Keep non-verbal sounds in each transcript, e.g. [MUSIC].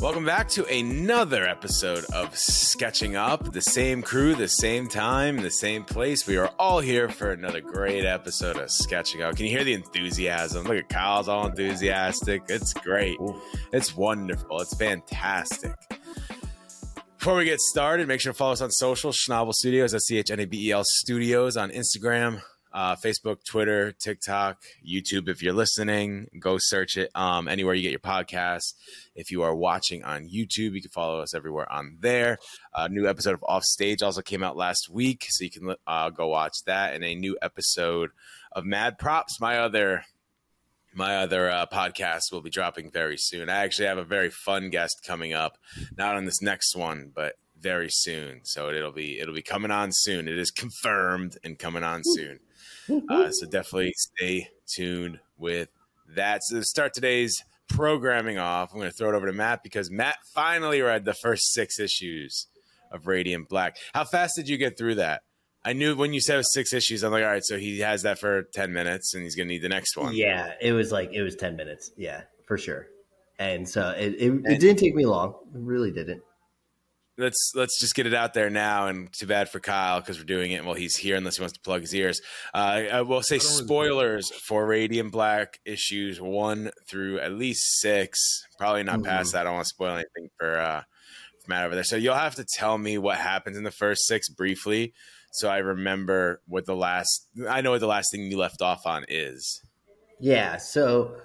Welcome back to another episode of Sketching Up. The same crew, the same time, the same place. We are all here for another great episode of Sketching Up. Can you hear the enthusiasm? Look at Kyle's all enthusiastic. It's great. It's wonderful. It's fantastic. Before we get started, make sure to follow us on social, Schnabel Studios, S C H N A B E L Studios on Instagram, uh, Facebook, Twitter, TikTok, YouTube. If you're listening, go search it um, anywhere you get your podcasts. If you are watching on YouTube, you can follow us everywhere on there. A new episode of Off Stage also came out last week, so you can uh, go watch that. And a new episode of Mad Props, my other my other uh, podcast will be dropping very soon. I actually have a very fun guest coming up, not on this next one, but very soon. So it'll be it'll be coming on soon. It is confirmed and coming on soon. Uh, so definitely stay tuned with that. So to start today's programming off, I'm going to throw it over to Matt because Matt finally read the first six issues of Radiant Black. How fast did you get through that? I knew when you said it was six issues, I'm like, all right, so he has that for 10 minutes and he's going to need the next one. Yeah, it was like, it was 10 minutes. Yeah, for sure. And so it, it, it didn't take me long. It really didn't. Let's let's just get it out there now, and too bad for Kyle because we're doing it while he's here, unless he wants to plug his ears. Uh, I will say spoilers for Radiant Black issues one through at least six. Probably not past that. I don't want to spoil anything for uh, for Matt over there. So you'll have to tell me what happens in the first six briefly, so I remember what the last. I know what the last thing you left off on is. Yeah. So,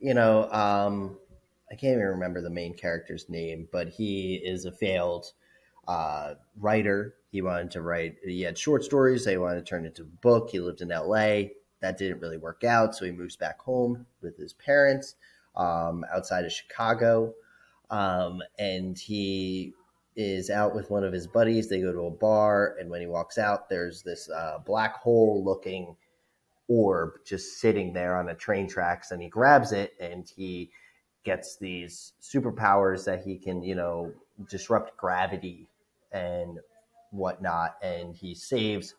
you know, um, I can't even remember the main character's name, but he is a failed uh, writer. He wanted to write, he had short stories. They wanted to turn into a book. He lived in LA. That didn't really work out. So he moves back home with his parents um, outside of Chicago. Um, and he is out with one of his buddies. They go to a bar. And when he walks out, there's this uh, black hole looking orb just sitting there on the train tracks. And he grabs it and he gets these superpowers that he can, you know, disrupt gravity and whatnot. And he saves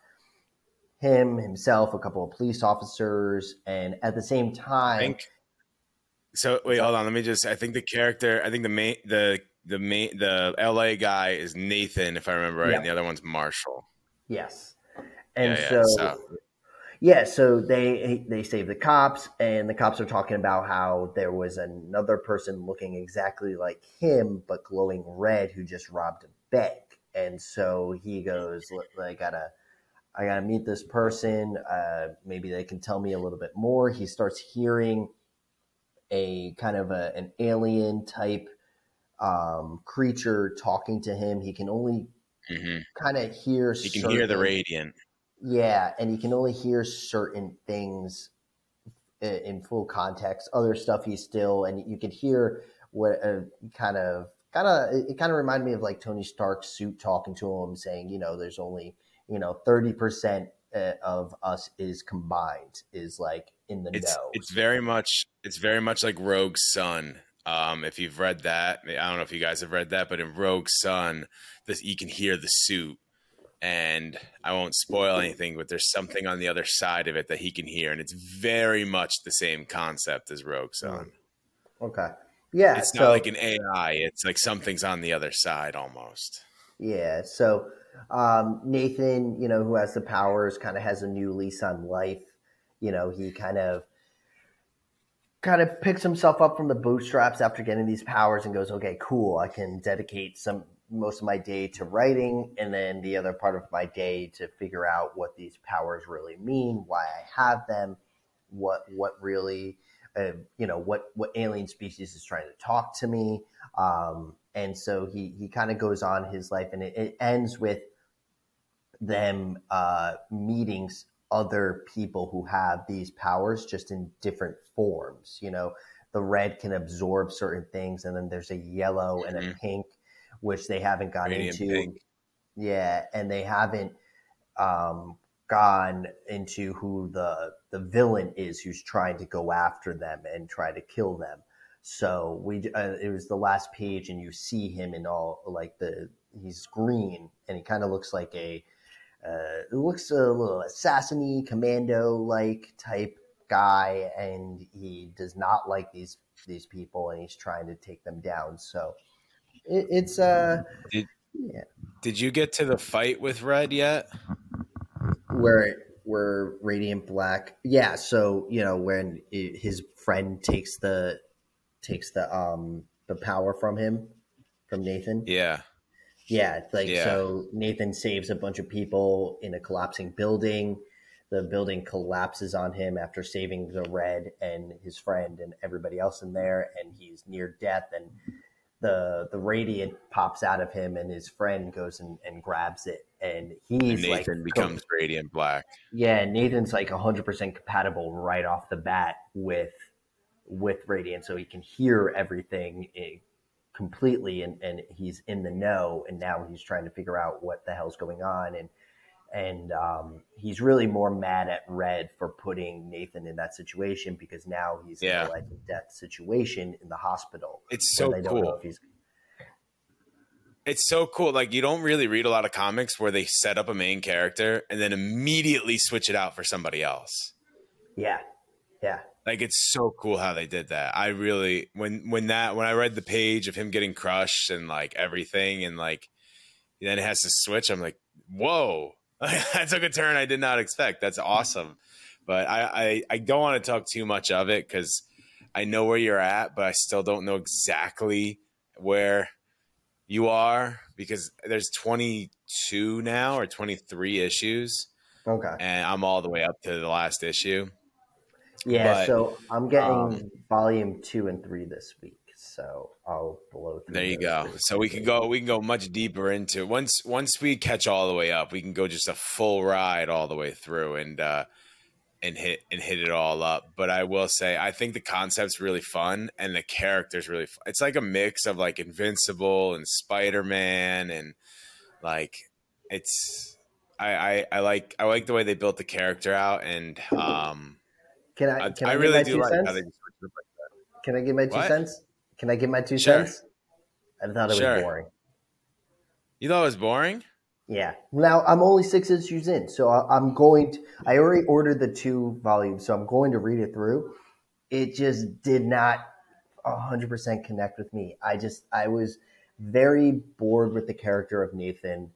him, himself, a couple of police officers, and at the same I time, think. So wait, hold on. Let me just. I think the character. I think the main the the main the L.A. guy is Nathan, if I remember right, Yeah. and the other one's Marshall. yes. And Yeah, yeah, so, so- yeah, so they they save the cops, and the cops are talking about how there was another person looking exactly like him, but glowing red, who just robbed a bank. And so he goes, I gotta, I gotta meet this person. Uh, maybe they can tell me a little bit more. He starts hearing a kind of a, an alien type um, creature talking to him. He can only hmm kind of hear. You can hear the radiant. yeah, and he can only hear certain things i- in full context. Other stuff he's still, and you could hear what uh, kind of kind of it kind of reminded me of like Tony Stark's suit talking to him, saying, you know, there's only you know thirty percent uh, of us is combined is like in the It's know. it's very much it's very much like Rogue Sun. Um, if you've read that, I don't know if you guys have read that, but in Rogue Sun, this you can hear the suit, and I won't spoil anything, but there's something on the other side of it that he can hear, and it's very much the same concept as Rogue Sun. okay, yeah, It's so, not like an AI; it's like something's on the other side almost. Yeah. So um, Nathan, you know, who has the powers, kind of has a new lease on life. You know, he kind of kind of picks himself up from the bootstraps after getting these powers and goes, okay, cool. I can dedicate some most of my day to writing and then the other part of my day to figure out what these powers really mean, why I have them, what what really uh, you know what what alien species is trying to talk to me um, and so he he kind of goes on his life and it, it ends with them uh, meeting s- other people who have these powers just in different forms you know the red can absorb certain things and then there's a yellow and a Mhm. pink which they haven't Radiant into pink. yeah, and they haven't um, gone into who the the villain is who's trying to go after them and try to kill them. So we uh, it was the last page, and you see him in all like the he's green, and he kind of looks like a uh, it looks a little assassiny, commando like type guy, and he does not like these these people, and he's trying to take them down. So it, it's uh, did, yeah. Did you get to the fight with Red yet? Where where Radiant Black? Yeah. So you know when it, his friend takes the takes the um the power from him from Nathan. Yeah. Yeah, like yeah. so Nathan saves a bunch of people in a collapsing building. The building collapses on him after saving the red and his friend and everybody else in there and he's near death and the the radiant pops out of him and his friend goes and, and grabs it and he's and Nathan like becomes radiant black. Yeah, Nathan's like 100% compatible right off the bat with with radiant so he can hear everything eh, completely and, and he's in the know and now he's trying to figure out what the hell's going on and and um, he's really more mad at Red for putting Nathan in that situation because now he's yeah. in a life and death situation in the hospital. It's so cool. It's so cool. Like you don't really read a lot of comics where they set up a main character and then immediately switch it out for somebody else. Yeah, yeah. Like it's so cool how they did that. I really when when that when I read the page of him getting crushed and like everything and like then it has to switch. I'm like, whoa, [LAUGHS] that took a turn I did not expect. That's awesome. But I I, I don't want to talk too much of it because I know where you're at, but I still don't know exactly where you are because there's 22 now or 23 issues. Okay. And I'm all the way up to the last issue. Yeah, but, so I'm getting um, volume two and three this week. So I'll blow through. There you go. So we can go. We can go much deeper into it. once once we catch all the way up. We can go just a full ride all the way through and uh, and hit and hit it all up. But I will say, I think the concept's really fun and the characters really. Fun. It's like a mix of like Invincible and Spider Man and like it's. I, I, I like I like the way they built the character out and um can I? Can I, I really do like cents? how they like that. Can I give my two what? cents? Can I give my two sure. cents? I thought it sure. was boring. You thought it was boring? Yeah. Now I'm only six issues in, so I'm going. To, I already ordered the two volumes, so I'm going to read it through. It just did not 100% connect with me. I just I was very bored with the character of Nathan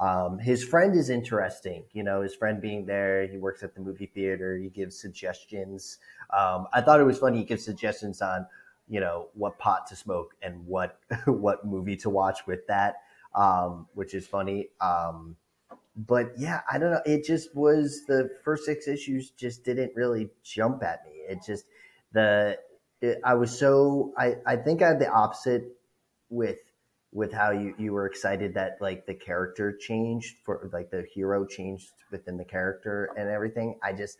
um, his friend is interesting. You know, his friend being there, he works at the movie theater. He gives suggestions. Um, I thought it was funny. He gives suggestions on, you know, what pot to smoke and what [LAUGHS] what movie to watch with that, um, which is funny. Um, but yeah, I don't know. It just was the first six issues just didn't really jump at me. It just the it, I was so I I think I had the opposite with with how you, you were excited that like the character changed for like the hero changed within the character and everything. I just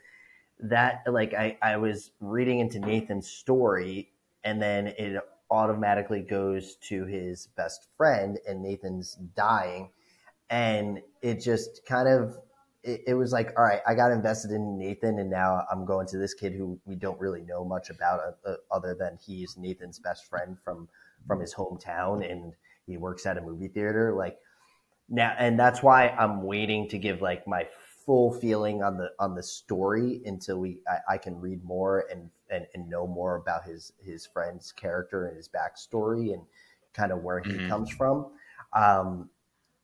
that like I, I was reading into Nathan's story and then it automatically goes to his best friend and Nathan's dying and it just kind of it, it, was like all right i got invested in nathan and now i'm going to this kid who we don't really know much about uh, other than he's nathan's best friend from from his hometown and he works at a movie theater like now and that's why i'm waiting to give like my full feeling on the on the story until we i, I can read more and, and and know more about his his friend's character and his backstory and kind of where mm-hmm. he comes from um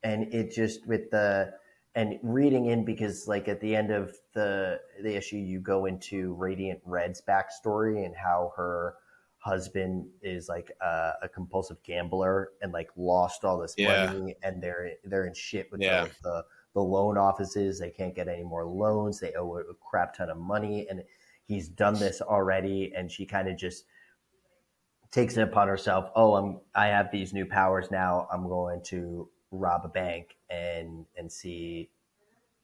and it just with the and reading in because like at the end of the the issue you go into radiant red's backstory and how her husband is like a, a, compulsive gambler and like lost all this yeah. money and they're they're in shit with yeah. the, the, the loan offices they can't get any more loans they owe a crap ton of money and he's done this already and she kind of just takes it upon herself oh i'm i have these new powers now i'm going to rob a bank and and see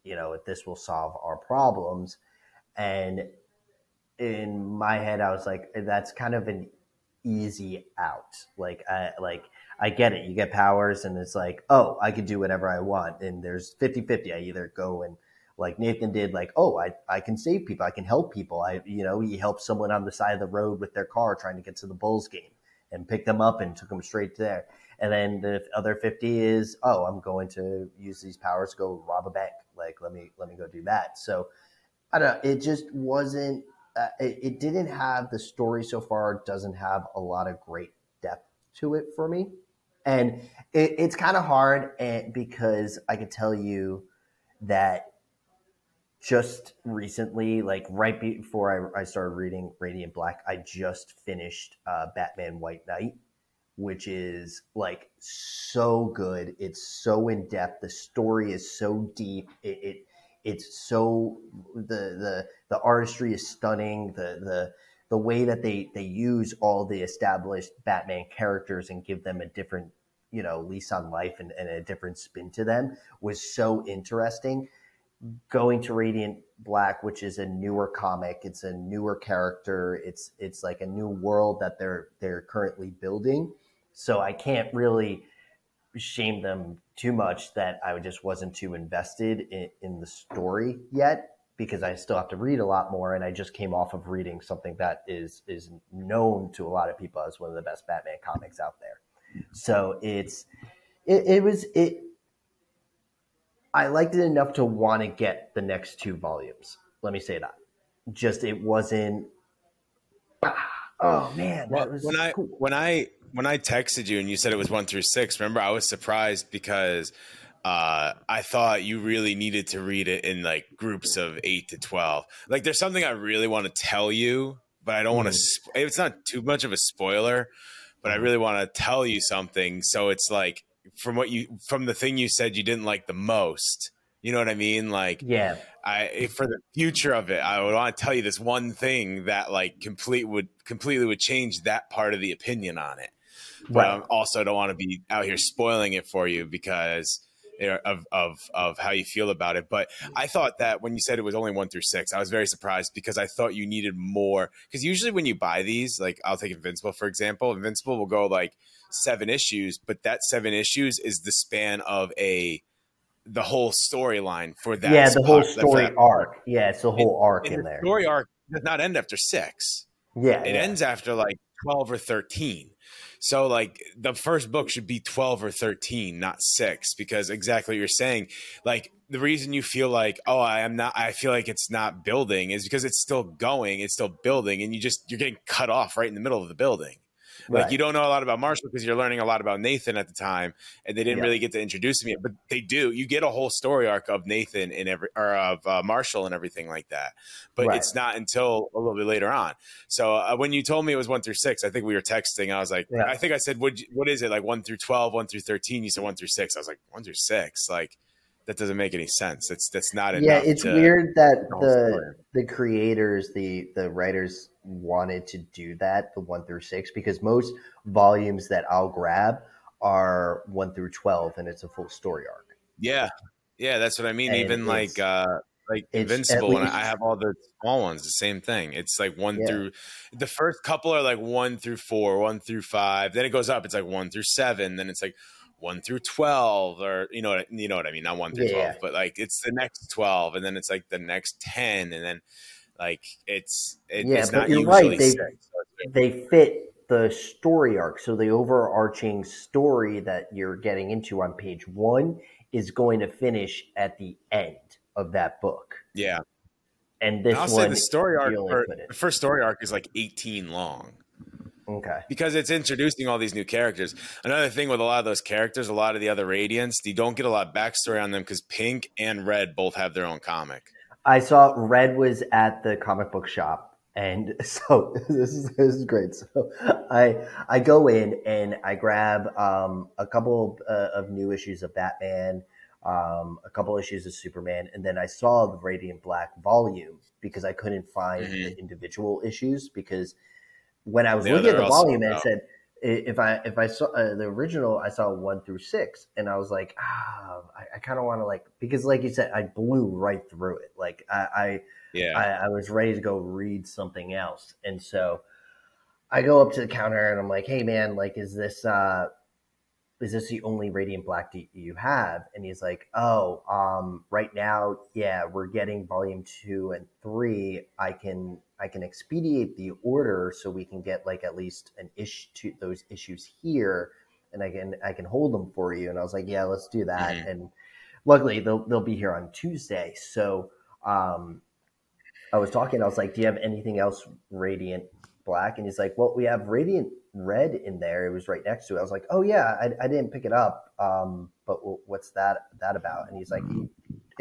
you know if this will solve our problems and in my head, I was like, that's kind of an easy out. Like, I like I get it. You get powers, and it's like, oh, I can do whatever I want. And there's 50-50. I either go and like Nathan did, like, oh, I, I can save people, I can help people. I you know, he helped someone on the side of the road with their car trying to get to the Bulls game and picked them up and took them straight there. And then the other 50 is, oh, I'm going to use these powers to go rob a bank. Like like let me let me go do that. So I don't know. It just wasn't. Uh, it, it didn't have the story so far. Doesn't have a lot of great depth to it for me, and it, it's kind of hard. And because I could tell you that just recently, like right before I, I started reading Radiant Black, I just finished uh, Batman White Knight, which is like so good. It's so in depth. The story is so deep. It, it it's so the the the artistry is stunning. The the the way that they they use all the established Batman characters and give them a different you know lease on life and, and a different spin to them was so interesting going to Radiant Black, which is a newer comic. It's a newer character. It's it's like a new world that they're they're currently building. So I can't really shame them too much that I just wasn't too invested in, in the story yet because I still have to read a lot more. And I just came off of reading something that is is known to a lot of people as one of the best Batman comics out there. So it's it, it was it I liked it enough to want to get the next two volumes. Let me say that. Just it wasn't. Ah, oh man, well, when I cool. when I when I texted you and you said it was one through six, remember I was surprised because uh, I thought you really needed to read it in like groups of eight to twelve. Like, there's something I really want to tell you, but I don't want to. Sp- it's not too much of a spoiler, but I mm. really want to tell you something. So it's like from what you from the thing you said you didn't like the most. You know what I mean? Like, yeah, I for the future of it, I would want to tell you this one thing that like complete would completely would change that part of the opinion on it. But I um, also don't want to be out here spoiling it for you because of of of how you feel about it. But I thought that when you said it was only one through six, I was very surprised because I thought you needed more. Because usually when you buy these, like I'll take Invincible for example, Invincible will go like seven issues, but that seven issues is the span of a the whole storyline for that. Yeah, the whole story arc. Yeah, it's the whole arc in, in there. Story arc does not end after six. Yeah, it yeah. ends after like twelve or thirteen. So like the first book should be 12 or 13, not 6 because exactly what you're saying, like the reason you feel like, "Oh, I am not I feel like it's not building" is because it's still going, it's still building and you just you're getting cut off right in the middle of the building. Like you don't know a lot about Marshall because you're learning a lot about Nathan at the time, and they didn't yeah. really get to introduce him yet. But they do. You get a whole story arc of Nathan and every or of uh, Marshall and everything like that. But right. it's not until a little bit later on. So uh, when you told me it was one through six, I think we were texting. I was like, yeah. I think I said, what what is it like one through 12, one through thirteen? You said one through six. I was like, one through six, like that doesn't make any sense. That's that's not enough. Yeah, it's weird that the the creators, the the writers wanted to do that, the one through six, because most volumes that I'll grab are one through twelve, and it's a full story arc. Yeah, yeah, that's what I mean. And Even like uh like Invincible, and I have all the small ones. The same thing. It's like one yeah. through the first couple are like one through four, one through five. Then it goes up. It's like one through seven. Then it's like one through 12 or you know you know what i mean not one through yeah. 12 but like it's the next 12 and then it's like the next 10 and then like it's it, yeah it's but you're right they, they fit the story arc so the overarching story that you're getting into on page one is going to finish at the end of that book yeah and this I'll one say the story arc the first story arc is like 18 long Okay. Because it's introducing all these new characters. Another thing with a lot of those characters, a lot of the other Radiants, you don't get a lot of backstory on them because Pink and Red both have their own comic. I saw Red was at the comic book shop, and [LAUGHS] so this is this is great. So I I go in and I grab um, a couple uh, of new issues of Batman, um, a couple issues of Superman, and then I saw the Radiant Black volume because I couldn't find mm-hmm. the individual issues because when I was yeah, looking at the volume, it said if I if I saw uh, the original, I saw one through six, and I was like, ah, I, I kind of want to like because, like you said, I blew right through it. Like I, I yeah, I, I, was ready to go read something else, and so I go up to the counter and I'm like, hey man, like, is this uh, is this the only Radiant Black you have? And he's like, oh, um, right now, yeah, we're getting volume two and three. I can I can expedite the order so we can get like at least an issue to those issues here, and I can I can hold them for you. And I was like, yeah, let's do that. Mm-hmm. And luckily they'll they'll be here on Tuesday. So um, I was talking. I was like, "Do you have anything else Radiant Black?" And he's like, "Well, we have Radiant Red in there. It was right next to it." I was like, "Oh yeah, I, I didn't pick it up, um, but what's that that about?" And he's like, he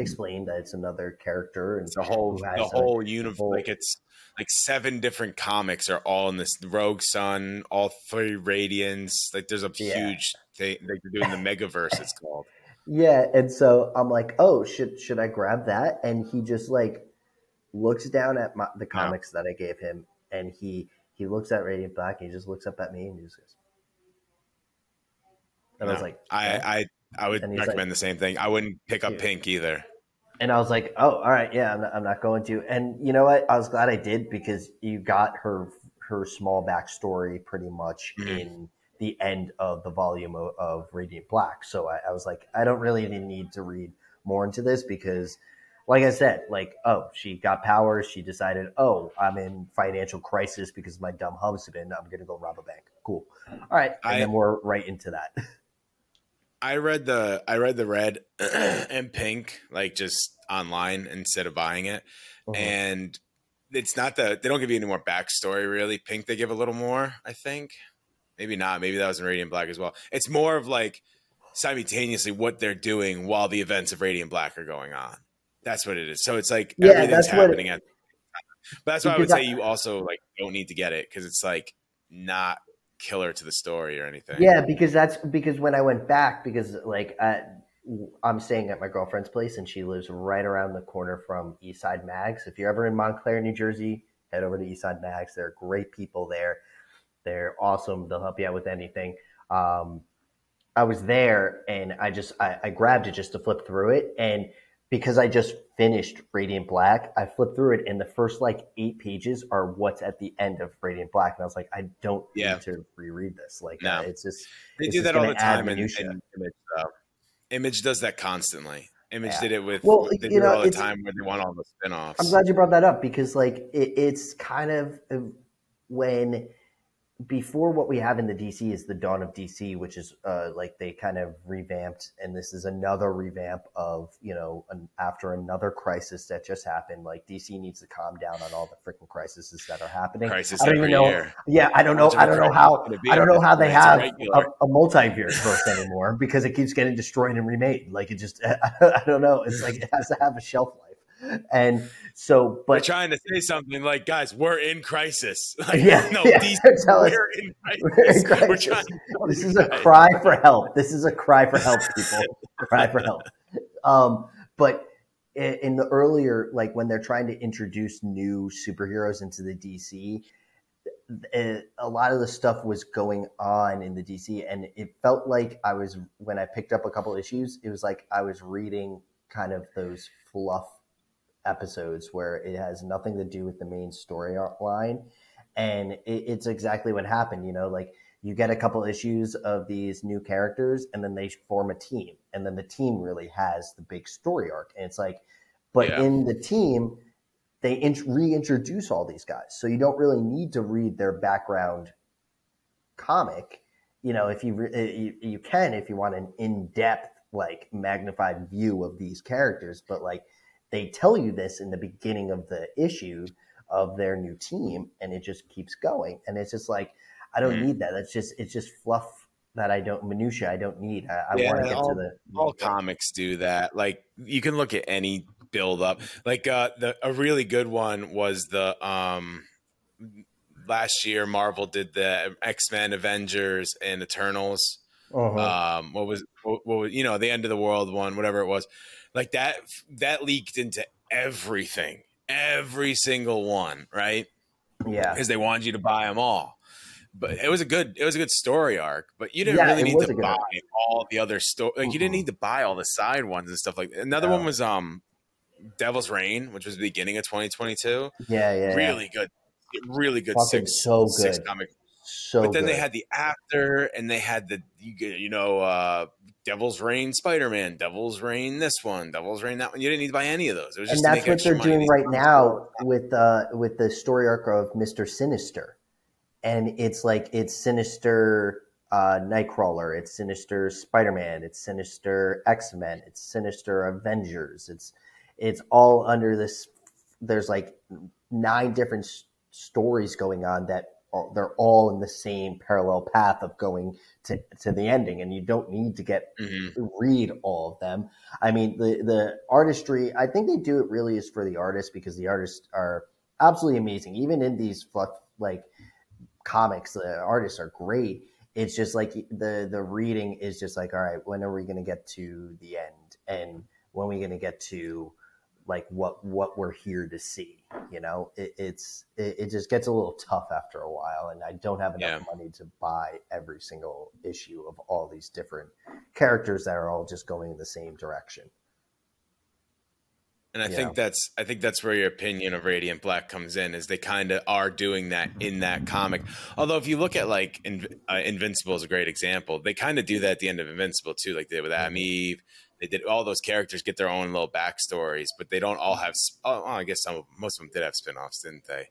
Mm-hmm. explained that it's another character and it's the whole the whole universe. Like it's like seven different comics are all in this Rogue Sun, all three Radiants. Like there's a yeah. huge thing. Like they're doing the Massive-Verse. It's called. Yeah, and so I'm like, oh, should should I grab that? And he just like looks down at my, the comics that I gave him, and he he looks at Radiant Black, and he just looks up at me, and he just goes. And no, I was like, I I I would recommend like, the same thing. I wouldn't pick up Pink either. And I was like, oh, all right, yeah, I'm not, I'm not going to. And you know what? I was glad I did because you got her her small backstory pretty much mm-hmm. in the end of the volume of, of Radiant Black. So I, I, was like, I don't really need to read more into this because, like I said, like, oh, she got powers. She decided, oh, I'm in financial crisis because my dumb husband. I'm going to go rob a bank. Cool. All right. And I, then we're right into that. [LAUGHS] I read the I read the red [CLEARS THROAT] and pink like just online instead of buying it, uh-huh. and it's not the they don't give you any more backstory really. Pink they give a little more, I think. Maybe not. Maybe that was in Radiant Black as well. It's more of like simultaneously what they're doing while the events of Radiant Black are going on. That's what it is. So it's like yeah, everything's happening it, at. But that's why I would say you also like don't need to get it because it's like not killer to the story or anything. Yeah, because that's because when I went back, because like I, I'm staying at my girlfriend's place and she lives right around the corner from Eastside Mags. If you're ever in Montclair, New Jersey, head over to Eastside Mags. There are great people there. They're awesome. They'll help you out with anything. Um, I was there and I just I, I, grabbed it just to flip through it, and because I just finished Radiant Black, I flipped through it, and the first like eight pages are what's at the end of Radiant Black, and I was like, I don't yeah. need to reread this. Like, no. uh, it's just they it's do just that all the time, and, and Image, uh, Image does that constantly. Image yeah. did it with well, they do know, all the time where they want all the spin-offs. I'm glad you brought that up because like it, it's kind of when before what we have in the DC is the dawn of DC, which is uh, like they kind of revamped, and this is another revamp of you know an, after another crisis that just happened. Like DC needs to calm down on all the freaking crises that are happening. Crisis I don't even know. Year. Yeah, I don't know. I don't know how. I don't know how they have a, a multiverse [LAUGHS] anymore because it keeps getting destroyed and remade. Like it just, [LAUGHS] I don't know. It's like it has to have a shelf life. [LAUGHS] And so, but They're trying to say something like, guys, we're in crisis. [LAUGHS] Like, yeah, no, yeah. These, [LAUGHS] we're, in crisis. we're in crisis. We're trying this is a cry for help. This is a cry for help, people. cry for help. Um, but in the earlier, like when they're trying to introduce new superheroes into the DC, a lot of the stuff was going on in the DC, and it felt like I was when I picked up a couple issues. It was like I was reading kind of those fluff episodes where it has nothing to do with the main storyline. And it, it's exactly what happened. You know, like you get a couple issues of these new characters and then they form a team. And then the team really has the big story arc. And it's like, but yeah. in the team, they int- reintroduce all these guys. So you don't really need to read their background comic. You know, if you, re- eh, you, you can, if you want an in depth, like magnified view of these characters, but like they tell you this in the beginning of the issue of their new team and it just keeps going. And it's just like i don't mm. need that. That's just it's just fluff that i don't minutia i don't need. I, I yeah, want to get all, to the all comics do that. Like you can look at any build up. Like uh the a really good one was the um last year marvel did the x-men avengers and eternals uh-huh. um what was what, what was you know the end of the world one whatever it was like that that leaked into everything, every single one, right? Yeah, because they wanted you to buy them all. But it was a good it was a good story arc. But you didn't yeah, really need to buy arc. all the other story. Like mm-hmm. you didn't need to buy all the side ones and stuff like that. Another yeah. one was um Devil's Reign, which was the beginning of 2022. Yeah, yeah, really yeah. good, really good. Fucking six, so good. Six comic so but then good. they had the after and they had the you know uh Devil's Reign Spider Man, Devil's Reign this one, Devil's Reign that one. You didn't need to buy any of those. and that's what they're doing right now with uh with the story arc of Mister Sinister, and it's like it's Sinister uh, Nightcrawler, it's Sinister Spider Man, it's Sinister X Men, it's Sinister Avengers. It's it's all under this. There's like nine different s- stories going on that they're all in the same parallel path of going to, to the ending, and you don't need to get Mhm. read all of them. I mean, the the artistry. I think they do it really is for the artists because the artists are absolutely amazing. Even in these fluff like comics, the artists are great. It's just like the the reading is just like, all right, when are we going to get to the end, and when are we going to get to like what what we're here to see? You know, it, it's it, it just gets a little tough after a while, and I don't have enough money to buy every single issue of all these different characters that are all just going in the same direction. And I Yeah. think that's I think that's where your opinion of Radiant Black comes in, is they kind of are doing that in that comic. Although if you look at like in, uh, Invincible is a great example, they kind of do that at the end of Invincible too, like they did with Atom Eve. They did all those characters get their own little backstories, but they don't all have. Oh, well, I guess some of, most of them did have spin-offs, didn't they?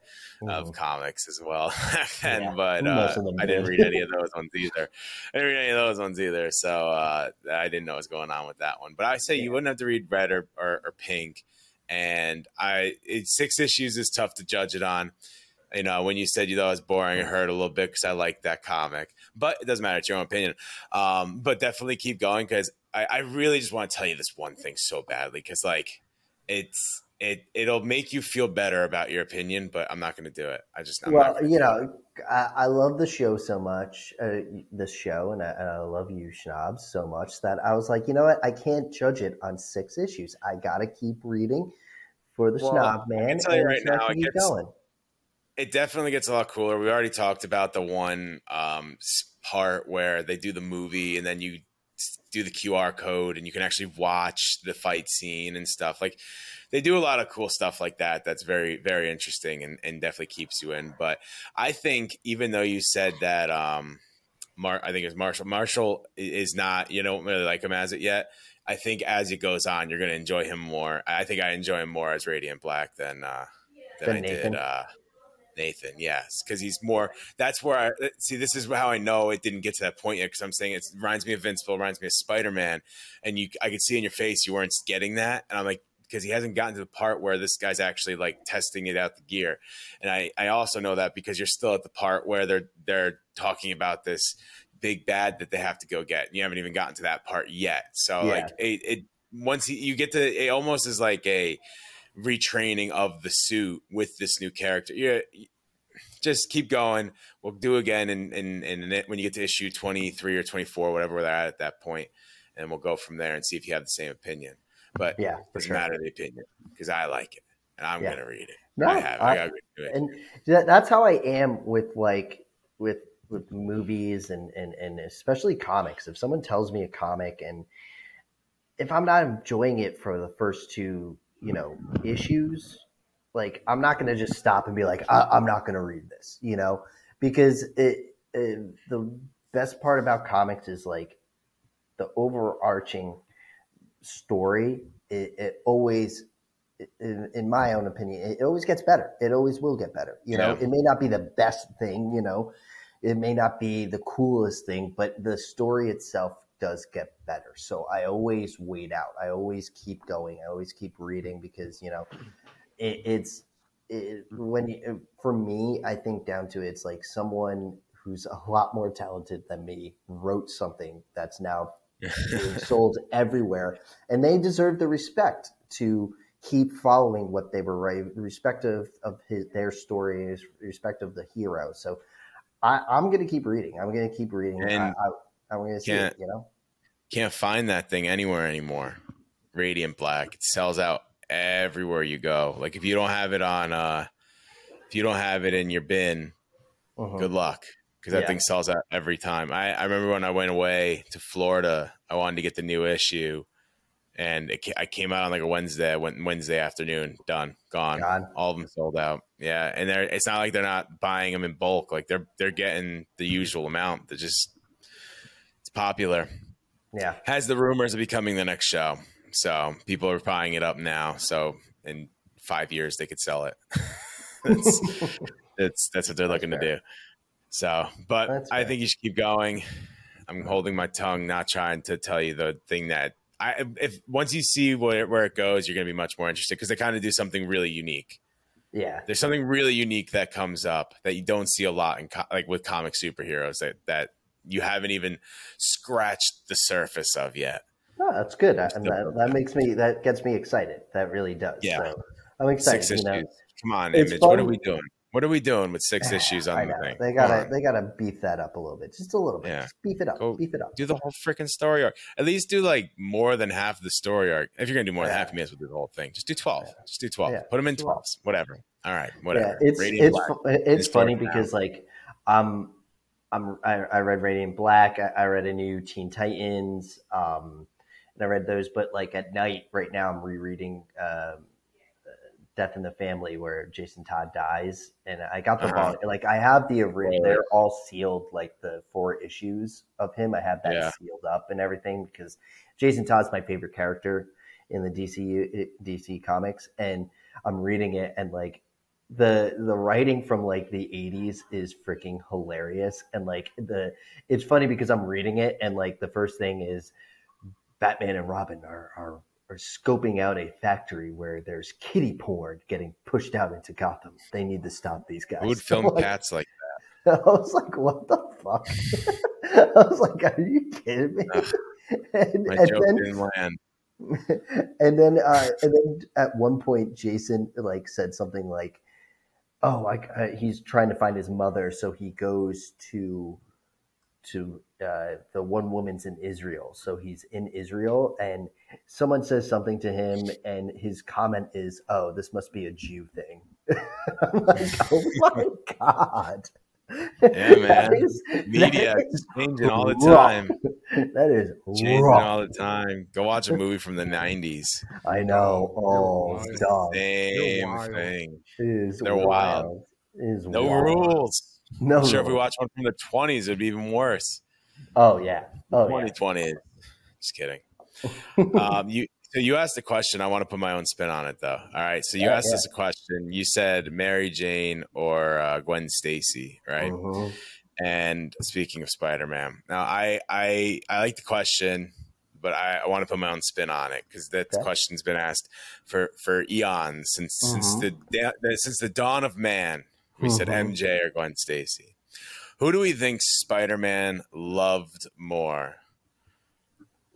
Of Mhm. comics as well. [LAUGHS] and Yeah, but uh, I didn't read any [LAUGHS] of those ones either. I didn't read any of those ones either, so uh, I didn't know what was going on with that one. But I say you wouldn't have to read Red or, or, or Pink and I it, six issues is tough to judge it on. You know, when you said you thought it was boring, it hurt a little bit because I like that comic, but it doesn't matter. It's your own opinion. Um, but definitely keep going because I, I really just want to tell you this one thing so badly because like it's it it'll make you feel better about your opinion, but I'm not going to do it. I just I'm well, you know, I, I love the show so much, uh, this show, and I, and I love you, Schnabs, so much that I was like, you know what? I can't judge it on six issues. I got to keep reading for the Well, Schnob I man. can tell you right I now, it keep gets- going. It definitely gets a lot cooler. We already talked about the one um, part where they do the movie and then you do the QR code and you can actually watch the fight scene and stuff. Like they do a lot of cool stuff like that. That's very, very interesting and, and definitely keeps you in. But I think even though you said that, um, Mar- I think it's Marshall. Marshall is not, you don't really like him as it yet. I think as it goes on, you're going to enjoy him more. I think I enjoy him more as Radiant Black than uh, than Than I Nathan? did uh, Nathan. Yes, because he's more. That's where I see. This is how I know it didn't get to that point yet. Because I'm saying it reminds me of Invincible, reminds me of Spider Man, and you, I could see in your face you weren't getting that, and I'm like, because he hasn't gotten to the part where this guy's actually like testing it out the gear, and I, I also know that because you're still at the part where they're they're talking about this big bad that they have to go get. And you haven't even gotten to that part yet. So Yeah. like it, it once you- you get to it almost is like a retraining of the suit with this new character. Yeah, just keep going. We'll do again in in, in it when you get to issue 23 or 24 whatever they're at at that point and we'll go from there and see if you have the same opinion. But Yeah, it doesn't sure. matter the opinion because I like it and I'm Yeah. going to read it. No, I have. I, I- got to do it. and that, that's how I am with like with with movies and, and and especially comics. If someone tells me a comic and if I'm not enjoying it for the first two, you know, issues, like I'm not going to just stop and be like, I, I'm not going to read this, you know, because it, it the best part about comics is like the overarching story. It, it always in, in my own opinion, it always gets better. It always will get better. You know, Yeah. it may not be the best thing, you know, it may not be the coolest thing, but the story itself does get better. So I always wait out. I always keep going. I always keep reading because, you know, it, it's it, when you, for me, I think down to it's like someone who's a lot more talented than me wrote something that's now being [LAUGHS] sold everywhere, and they deserve the respect to keep following what they were writing, respect of, of his, their stories, respect of the hero. So I, I'm going to keep reading. I'm going to keep reading. And I, I, I'm going to see it. can't- You know, Can't find that thing anywhere anymore. Radiant Black. It sells out everywhere you go. Like if you don't have it on uh if you don't have it in your bin, Mhm. good luck because that Yeah. thing sells out every time. I, I remember when I went away to Florida, I wanted to get the new issue, and it, I came out on like a Wednesday. I went Wednesday afternoon, done, gone. Gone. All of them sold out. Yeah, and they're it's not like they're not buying them in bulk. Like they're they're getting the usual amount. They're just popular. yeah. Has the rumors of becoming the next show, so people are buying it up now. So in five years they could sell it. [LAUGHS] that's, [LAUGHS] that's that's what they're looking to do. So, but I think you should keep going. I'm holding my tongue, not trying to tell you the thing that I if once you see where where it goes, you're going to be much more interested because they kind of do something really unique. Yeah. There's something really unique that comes up that you don't see a lot in co- like with comic superheroes that that you haven't even scratched the surface of yet. No, that's good. I- that, that makes me that gets me excited. That really does. Yeah. So I'm excited. Six you issues. know, Come on, It's Image. What are we doing? What are we doing with six [SIGHS] issues on the thing? They gotta they gotta beef that up a little bit, just a little bit. Yeah. Just beef it up. Go- beef it up. do the whole freaking story arc. At least do like more than half the story arc. If you're gonna do more than half, you may as well do the whole thing. Just do twelve. Just do twelve. Yeah. Put them in twelves. Whatever. All right. Whatever. Yeah, it's it's Black. it's funny now. because like um I'm I, I read Radiant Black, I, I read a new Teen Titans, um, and I read those. But like at night, right now, I'm rereading um, Death in the Family, where Jason Todd dies, and I got the Uh-huh. like I have the original. They're all sealed, like the four issues of him. I have that Yeah. sealed up and everything because Jason Todd's my favorite character in the DC DC comics, and I'm reading it and like the the writing from like the 80s is freaking hilarious and like the it's funny because I'm reading it and like the first thing is Batman and Robin are are are scoping out a factory where there's kitty porn getting pushed out into Gotham. They need to stop these guys. Who would [LAUGHS] film like- cats like that [LAUGHS] I was like, what the fuck? [LAUGHS] I was like, are you kidding me? And, my and joke then didn't land? and then uh, and then at one point Jason like said something like, "Oh, like uh, he's trying to find his mother, so he goes to to uh, the one woman's in Israel. So he's in Israel, and someone says something to him, and his comment is, "Oh, this must be a Jew thing." [LAUGHS] I'm like, [LAUGHS] "Oh my god." Yeah, [LAUGHS] man. That is- Media that is is changing all the rough. time. [LAUGHS] That is Changing rough. all the time. Go watch a movie from the '90s. [LAUGHS] I know. Oh, wild. dog. Same wild. thing. It is They're wild. It is No wild. rules. No. I'm sure if we watch one from the 20s, it'd be even worse. Oh yeah. Oh yeah. Just kidding. [LAUGHS] um, you so you asked a question. I want to put my own spin on it, though. All right. So you Yeah, asked yeah. us a question. You said Mary Jane or uh, Gwen Stacy, right? Mhm. And speaking of Spider Man, now I I I like the question, but I, I want to put my own spin on it because that Okay. question's been asked for for eons since since Mhm. the since the dawn of man. We said Mhm. MJ or Gwen Stacy. Who do we think Spider Man loved more?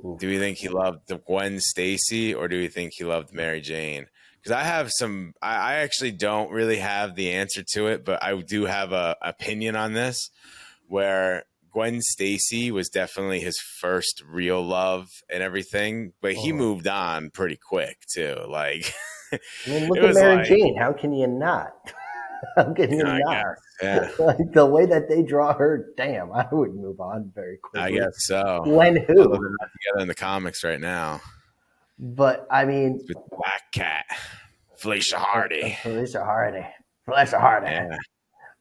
Ooh. Do we think he loved the Gwen Stacy or do we think he loved Mary Jane? Because I have some, I, I actually don't really have the answer to it, but I do have a opinion on this. Where Gwen Stacy was definitely his first real love and everything, but he Uh-huh. moved on pretty quick too. Like, I mean, look [LAUGHS] at Mary like- Jane. How can you not? [LAUGHS] How can you I not? yeah, [LAUGHS] Like the way that they draw her, damn, I would move on very quickly. I guess so. When who? together in the comics right now But I mean, with Black Cat, Felicia Hardy. [LAUGHS] Felicia Hardy. Felicia Hardy. Yeah,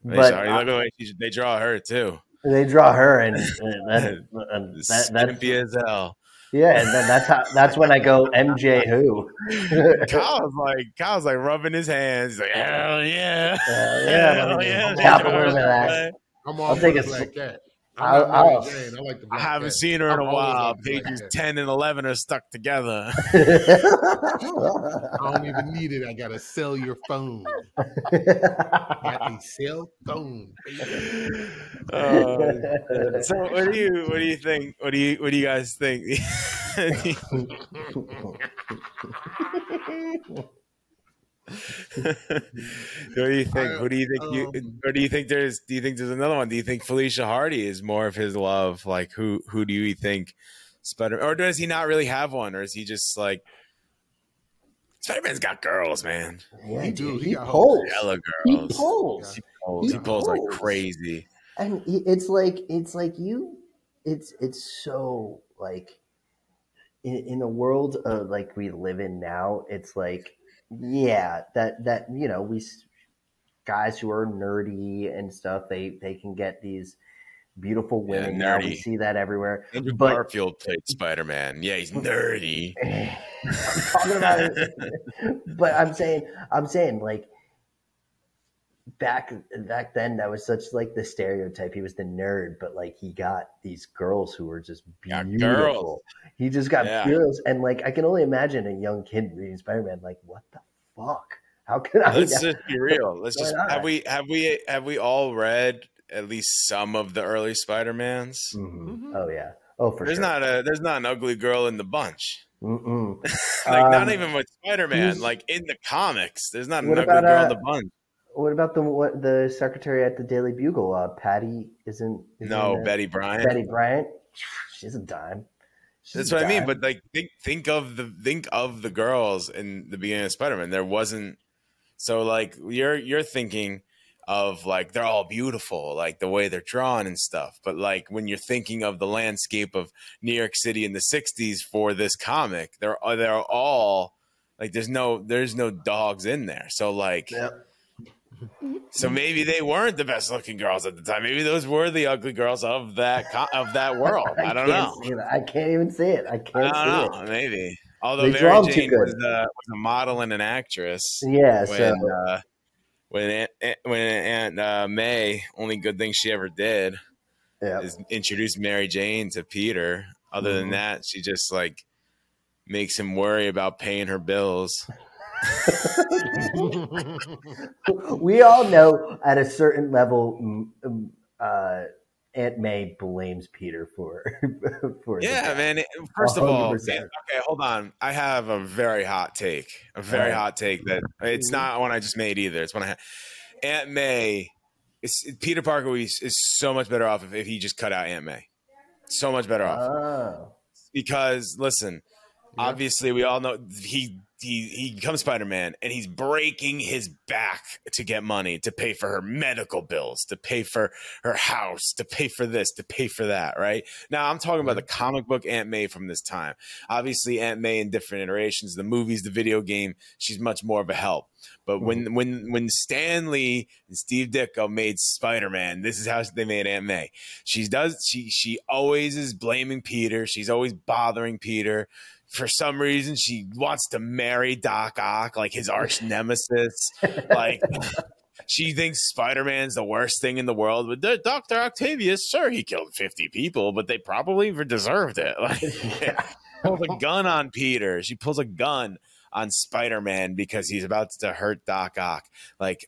But Felicia Hardy. uh, Look at the way she, they draw her too. they draw her, and, [LAUGHS] and, that, and that, that's as hell. yeah, and then that's how that's when I go MJ who. [LAUGHS] Kyle's like Kyle's like rubbing his hands. He's like, hell yeah, Uh, yeah, hell let me yeah. just they tap a draw little bit of her that. I'm I'll all take for a the s- black cat. I'll- I'm not Mary I'll- Jane. I like the I haven't cat. seen her in a I'm always while. on Pages cat. ten and eleven are stuck together. [LAUGHS] I don't even need it. I gotta sell your phone. Got a cell phone. Uh, so what do you what do you think? What do you what do you guys think? [LAUGHS] [LAUGHS] [LAUGHS] what do you think? Who do you think you Um, or do you think there's do you think there's another one? Do you think Felicia Hardy is more of his love? Like who who do you think Spider or does he not really have one? Or is he just like Spider Man's got girls, man. Yeah, He do. He he got pulls. Hella He girls. pulls. He pulls, He he pulls like crazy. and it's like it's like you it's it's so like in, in a world of like we live in now it's like yeah that that you know we guys who are nerdy and stuff they they can get these beautiful Yeah, women now we see that everywhere Andrew But- Garfield played Spider Man. Yeah, he's nerdy. [LAUGHS] I'm talking about it. [LAUGHS] but I'm saying, I'm saying, like, back back then that was such like the stereotype. He was the nerd, but like he got these girls who were just beautiful. He just got Yeah. girls, and like I can only imagine a young kid reading Spider Man. Like, what the fuck? How can I? Let's just be real. [LAUGHS] Let's just not? have we have we have we all read at least some of the early Spider Mans? Mhm. Mhm. Oh yeah. Oh, for There's sure. not a there's not an ugly girl in the bunch. [LAUGHS] Like not Um, even with Spider Man. Like in the comics, there's not an ugly about, girl in uh, the bunch. What about the what the secretary at the Daily Bugle? Uh, Patty isn't. isn't No? Betty Brant. Betty Brant. She's a dime. She's That's a what I mean. But like, think think of the think of the girls in the beginning of Spider Man. There wasn't. So like you're you're thinking of like they're all beautiful, like the way they're drawn and stuff. But like when you're thinking of the landscape of New York City in the '60s for this comic, they're they're all like there's no there's no dogs in there. So like. Yep. So maybe they weren't the best looking girls at the time. Maybe those were the ugly girls of that co- of that world. [LAUGHS] I don't know. can't see that. I can't even see it. I I can't don't see know. Maybe. Although They Mary Jane was, uh, was a model and an actress. Yeah. when so uh, when Aunt, Aunt- when Aunt uh, May only good thing she ever did yeah. is introduce Mary Jane to Peter. Other than Mhm. that, she just like makes him worry about paying her bills. [LAUGHS] we all know at a certain level, uh, Aunt May blames Peter for [LAUGHS] for Yeah, man. First of all, 100%. man, okay, hold on. I have a very hot take. A very Alright. hot take that it's Mhm. not one I just made either. It's one I had. Aunt May, is, Peter Parker is, is so much better off if, if he just cut out Aunt May. So much better off Oh. because listen, Yeah. obviously we all know he he he becomes Spider Man and he's breaking his back to get money to pay for her medical bills, to pay for her house, to pay for this, to pay for that. Right now, I'm talking about mm-hmm. the comic book Aunt May from this time. Obviously, Aunt May in different iterations, the movies, the video game, she's much more of a help. But when mm-hmm. when when Stan Lee and Steve Ditko made Spider Man, this is how they made Aunt May. She does she she always is blaming Peter. She's always bothering Peter. For some reason, she wants to marry Doc Ock, like his arch [LAUGHS] nemesis. like she thinks Spider Man's the worst thing in the world. But Doctor Octavius, sure, he killed fifty people, but they probably deserved it. [LAUGHS] Like pulls a gun on Peter. She pulls a gun on Spider Man because he's about to hurt Doc Ock. Like,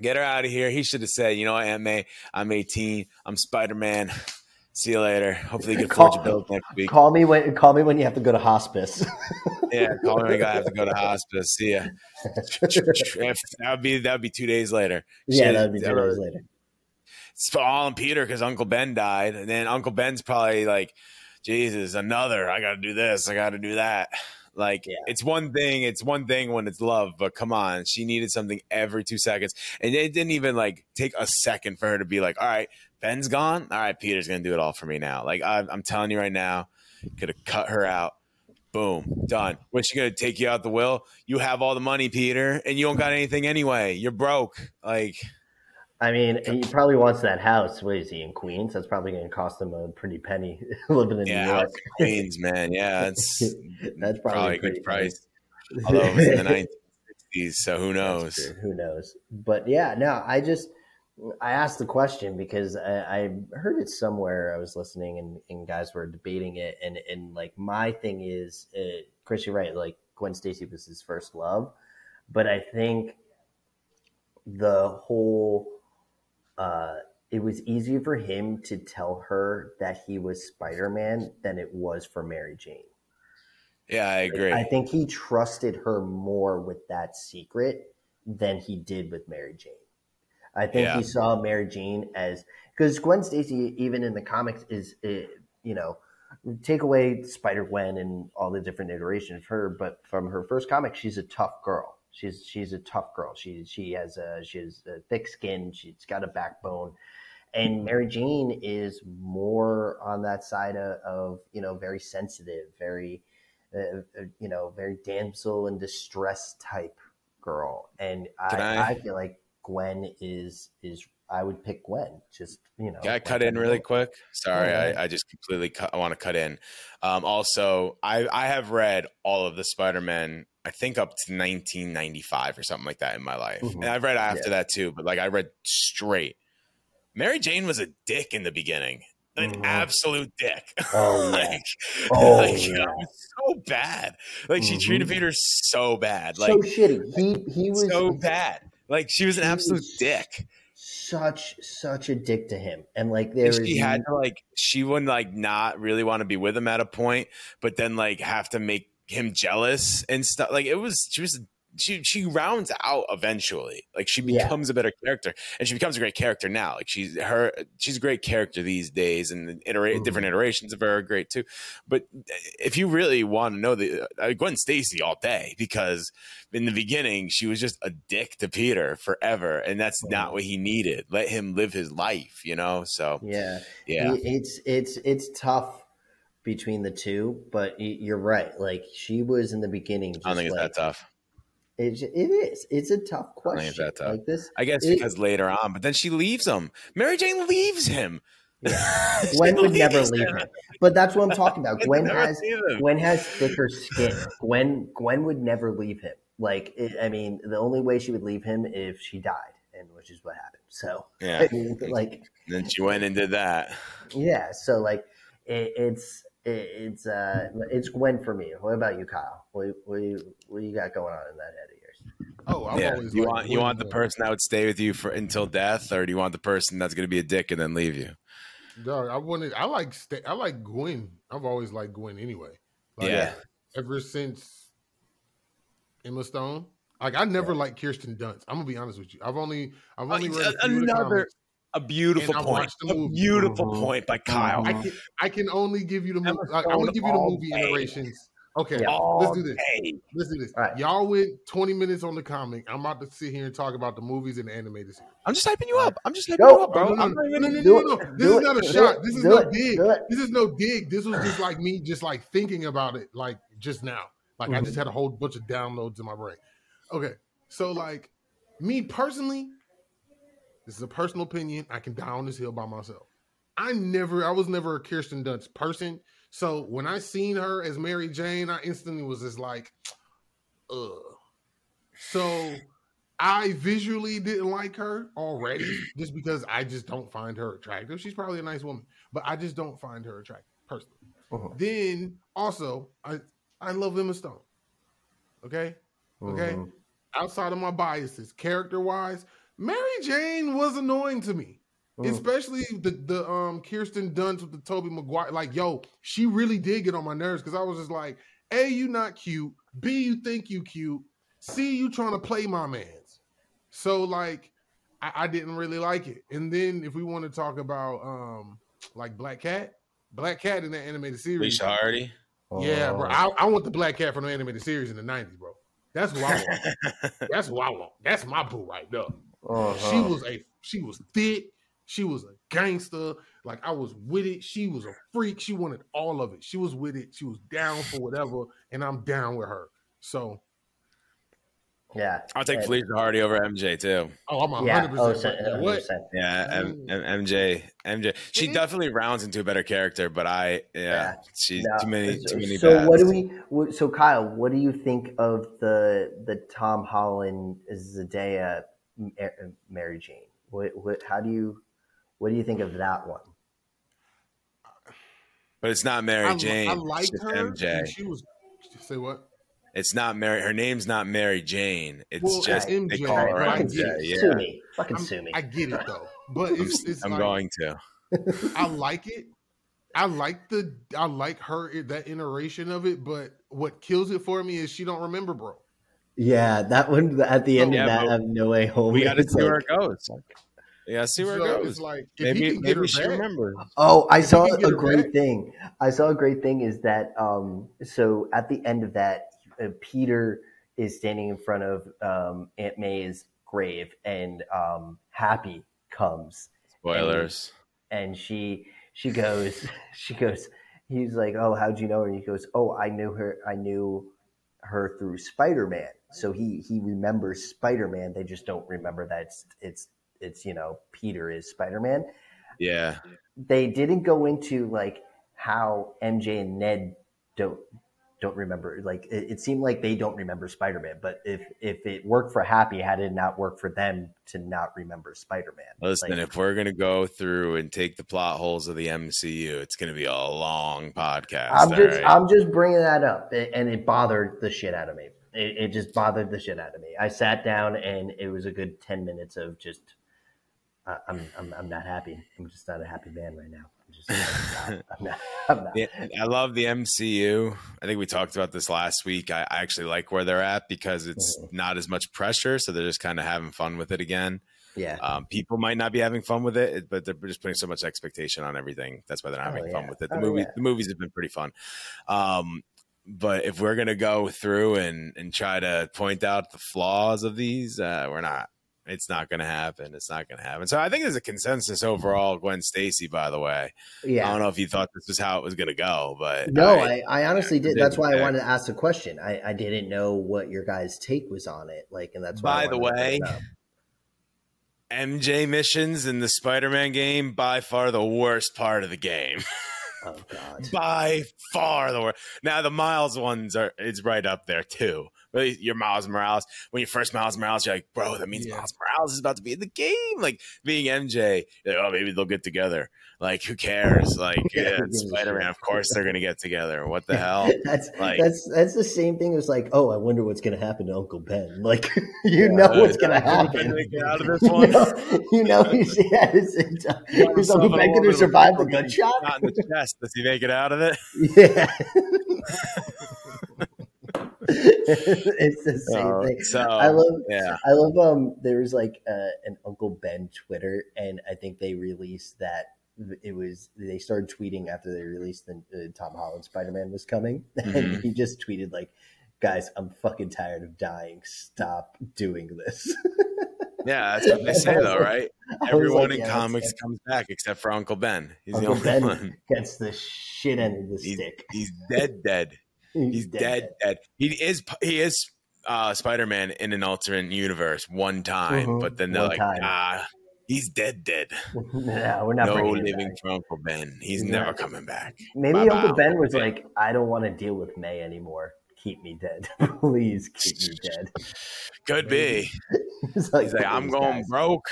get her out of here. He should have said, you know what, Aunt May, I'm 18. I'm Spider Man. See you later. Hopefully, you can afford your bills next week. Call me when call me when you have to go to hospice. [LAUGHS] Yeah, call me. when I have to go to hospice. See ya. [LAUGHS] That would be that would be two days later. yeah, Shit, that'd be two days later. It's all on Peter because Uncle Ben died, and then Uncle Ben's probably like, Jesus, another. I got to do this. I got to do that. Like Yeah. it's one thing. It's one thing when it's love, but come on, she needed something every two seconds, and it didn't even like take a second for her to be like, all right, Ben's gone. All right, Peter's gonna do it all for me now. Like I, I'm telling you right now, could have cut her out. Boom, done. What's she gonna take you out the will? You have all the money, Peter, and you don't got anything anyway. You're broke. Like. I mean, he probably wants that house. What is he in Queens? That's probably going to cost him a pretty penny [LAUGHS] living in Yeah, New York. Queens, man. Yeah, [LAUGHS] it's That's probably, probably a good price. Although it was in the [LAUGHS] 1960s, so who knows? Who knows? But yeah, no, I just I asked the question because I, I heard it somewhere. I was listening and, and guys were debating it, and and like my thing is, uh, Chris, you're right. Like Gwen Stacy was his first love, but I think the whole uh, it was easier for him to tell her that he was Spider Man than it was for Mary Jane. Yeah, I agree. I think he trusted her more with that secret than he did with Mary Jane. I think Yeah. he saw Mary Jane as because Gwen Stacy, even in the comics, is uh, you know take away Spider Gwen and all the different iterations of her, but from her first comic, she's a tough girl. She's she's a tough girl. She she has a she has a thick skin. She's got a backbone. And Mary Jane is more on that side of, of you know very sensitive, very uh, you know, very damsel in distress type girl. And I, I? I- feel like Gwen is is I would pick Gwen. Just you know, Can I like cut in really quick? Sorry, Yeah. I, I just completely cut, I want to cut in. Um, also, I I have read all of the Spider-Man I think up to 1995 or something like that in my life. Mhm. And I've read after Yeah. that too, but like I read straight. Mary Jane was a dick in the beginning. An Mhm. absolute dick. [LAUGHS] Oh, like, Oh, like, yeah. [LAUGHS] so bad. Like she treated Mhm. Peter so bad. Like so shitty. He he was so bad. Like she was an absolute dick. such such a dick to him, and like there And she had to like she wouldn't like not really want to be with him at a point, but then like have to make him jealous and stuff. Like it was she was she she rounds out eventually. Like she Yeah. becomes a better character, and she becomes a great character now. Like she's her she's a great character these days, and the Mhm. different iterations of her are great too. But if you really want to know the uh, Gwen Stacy all day, because in the beginning she was just a dick to Peter forever, and that's not Mhm. what he needed. Let him live his life, you know. So yeah. yeah. It's it's it's tough between the two, but you're right. Like she was in the beginning. Just I don't think it's like, that tough. It's, it is. It's a tough question. that tough. Like this, I guess It- because later on, but then she leaves him. Mary Jane leaves him. [LAUGHS] She Gwen would never leave him. But that's what I'm talking about. [LAUGHS] Gwen has. Gwen has thicker skin. Gwen Gwen would never leave him. Like it, I mean, the only way she would leave him if she died, and which is what happened. So Yeah. [LAUGHS] I mean, like Then she went and did that. yeah. So like it, it's it, it's uh it's Gwen for me. What about you, Kyle? What what you, what you got going on in that head? Oh, I've yeah. always You liked want you want the more. person that would stay with you for until death, or do you want the person that's going to be a dick and then leave you? Dog, I wanted. I like. Sta- I like Gwen. I've always liked Gwen anyway. Like, yeah. Ever since Emma Stone, like I never liked Kirsten Dunst. I'm gonna be honest with you. I've only. I've only Oh, read a few another- comics. A beautiful point. A movie. beautiful Mhm. point by Kyle. I can. I can only give you the. Mo- Emma like, I'm gonna give you the movie day. iterations. Okay, Yeah. let's do this. Hey, Let's do this. All right. Y'all went 20 minutes on the comic. I'm about to sit here and talk about the movies and the animated series. I'm just hyping you up. I'm just hyping Go. you up, bro. no, no, no, no, no, no, no, no. This Do is not a. Do shot. it. This is Do no it. dig. This is no dig. This was just like me, just like thinking about it, like just now. Like I Mhm. just had a whole bunch of downloads in my brain. Okay, so like me personally, this is a personal opinion. I can die on this hill by myself. I never, I was never a Kirsten Dunst person. So when I seen her as Mary Jane, I instantly was just like, [TSK] ugh. So I visually didn't like her already [CLEARS THROAT] just because I just don't find her attractive. She's probably a nice woman, but I just don't find her attractive personally. Mhm. Then also, I I love Emma Stone. Okay, Okay. Mhm. outside of my biases, character wise, Mary Jane was annoying to me. Mhm. Especially the the um Kirsten Dunst with the Tobey Maguire. Like, yo, she really did get on my nerves because I was just like, A, you not cute. B, you think you cute. C, you trying to play my man's. So like I, I didn't really like it. And then if we want to talk about um like Black Cat, Black Cat in that animated series. Alicia Hardy. Yeah, bro. Oh. I, I want the Black Cat from the animated series in the 90s, bro. That's who I want. [LAUGHS] That's who I want. That's my boo right there. Uh-huh. She was a she was thick. She was a gangster. Like I was with it. She was a freak. She wanted all of it. She was with it. She was down for whatever, and I'm down with her. So, yeah. I'll take And- Felicia Hardy over MJ too. oh, I'm Yeah. 100 Oh, percent. so- what? 100%. Yeah, M- M- MJ, MJ. She Mhm. definitely rounds into a better character, but I, yeah, Yeah. she's No, too many, so- too many. So what do we? So Kyle, what do you think of the the Tom Holland Zendaya M- uh, Mary Jane? What, what? How do you? What do you think of that one? But it's not Mary I, Jane. I it's liked her. MJ. and She was. Say what? It's not Mary. Her name's not Mary Jane. It's Well, just it's they call her right? I get yeah. Sue me. Fucking I'm, sue me. I get it though, but it's, it's I'm like, going to. I like it. I like the I like her eh, that iteration of it, but what kills it for me is she don't remember, bro. yeah, that one at the end Yeah, of that but of No Way Home. We got to it's see like- where it goes. We got see where So it It's goes. like if he Maybe, get maybe she back, remembers. Oh, I If saw he can get a great back. thing. I saw a great thing is that um so at the end of that uh, Peter is standing in front of um Aunt May's grave and um Happy comes Spoilers. and she she goes [LAUGHS] she goes he's like oh how'd you know her and he goes oh i knew her i knew her through spider-man so he he remembers spider-man they just don't remember that it's it's it's you know peter is spider-man Yeah. they didn't go into like how mj and ned don't don't remember. Like it, it seemed like they don't remember Spider Man. But if if it worked for Happy, had it not work for them to not remember Spider Man? Listen, like, if we're gonna go through and take the plot holes of the MCU, it's gonna be a long podcast. I'm just right? I'm just bringing that up, and it bothered the shit out of me. It, it just bothered the shit out of me. I sat down, and it was a good ten minutes of just. Uh, I'm, I'm I'm not happy. I'm just not a happy man right now. Just, [LAUGHS] I'm not, I'm not. Yeah, I love the MCU. I think we talked about this last week. I, I actually like where they're at because it's mm-hmm. not as much pressure, so they're just kind of having fun with it again. Yeah. Um, people might not be having fun with it, but they're just putting so much expectation on everything. That's why they're not oh, having yeah. fun with it. The oh, movie, yeah. the movies have been pretty fun. Um, but if we're gonna go through and and try to point out the flaws of these, uh, we're not. It's not going to happen. It's not going to happen. So I think there's a consensus overall. Gwen Stacy, by the way. Yeah. I don't know if you thought this was how it was going to go, but no, I, I, I honestly did. That's why I wanted to ask the question. I, I didn't know what your guys' take was on it. Like, and that's why. By the way, MJ missions in the Spider-Man game by far the worst part of the game. Oh God! [LAUGHS] By far the worst. Now the Miles ones are it's right up there too really you're Miles Morales. When you first Miles Morales, you're like, bro, that means yeah. Miles Morales is about to be in the game. Like being MJ, like, oh, maybe they'll get together. Like, who cares? Like, [LAUGHS] yeah, Spider Man. Of course they're gonna get together. What the [LAUGHS] hell? that's like, that's that's the same thing as like, oh, I wonder what's gonna happen to Uncle Ben. [LAUGHS] Like, you yeah, know what's gonna happen. Get out of this one. you know, he's, yeah, his, his, his Uncle Ben gonna survive the gunshot. Not in the chest. Does he make it out of it? Yeah. [LAUGHS] it's the [LAUGHS] same uh, thing. So, I love, yeah, I love. Um, there was like uh, an Uncle Ben Twitter, and I think they released that. It was they started tweeting after they released the uh, Tom Holland Spider Man was coming, [LAUGHS] mm-hmm. and he just tweeted like, "Guys, I'm fucking tired of dying. Stop doing this." Yeah, that's what they say though, right? Everyone like, in yeah, comics comes back except for Uncle Ben. He's Uncle the only ben one. Gets the shit end of the he's, stick. He's dead, dead. He's, He's dead, dead, dead. He is he is uh, Spider Man in an alternate universe one time, mm-hmm. but then they're one like, time. ah, he's dead, dead. [LAUGHS] no, we're not. No living for Uncle Ben. He's, he's never coming back. Maybe Bye-bye, Uncle Ben was Ben. like, I don't want to deal with May anymore. Keep me dead, [LAUGHS] please. Keep me dead. [LAUGHS] Could be. he's like, he's like I'm going guys. broke.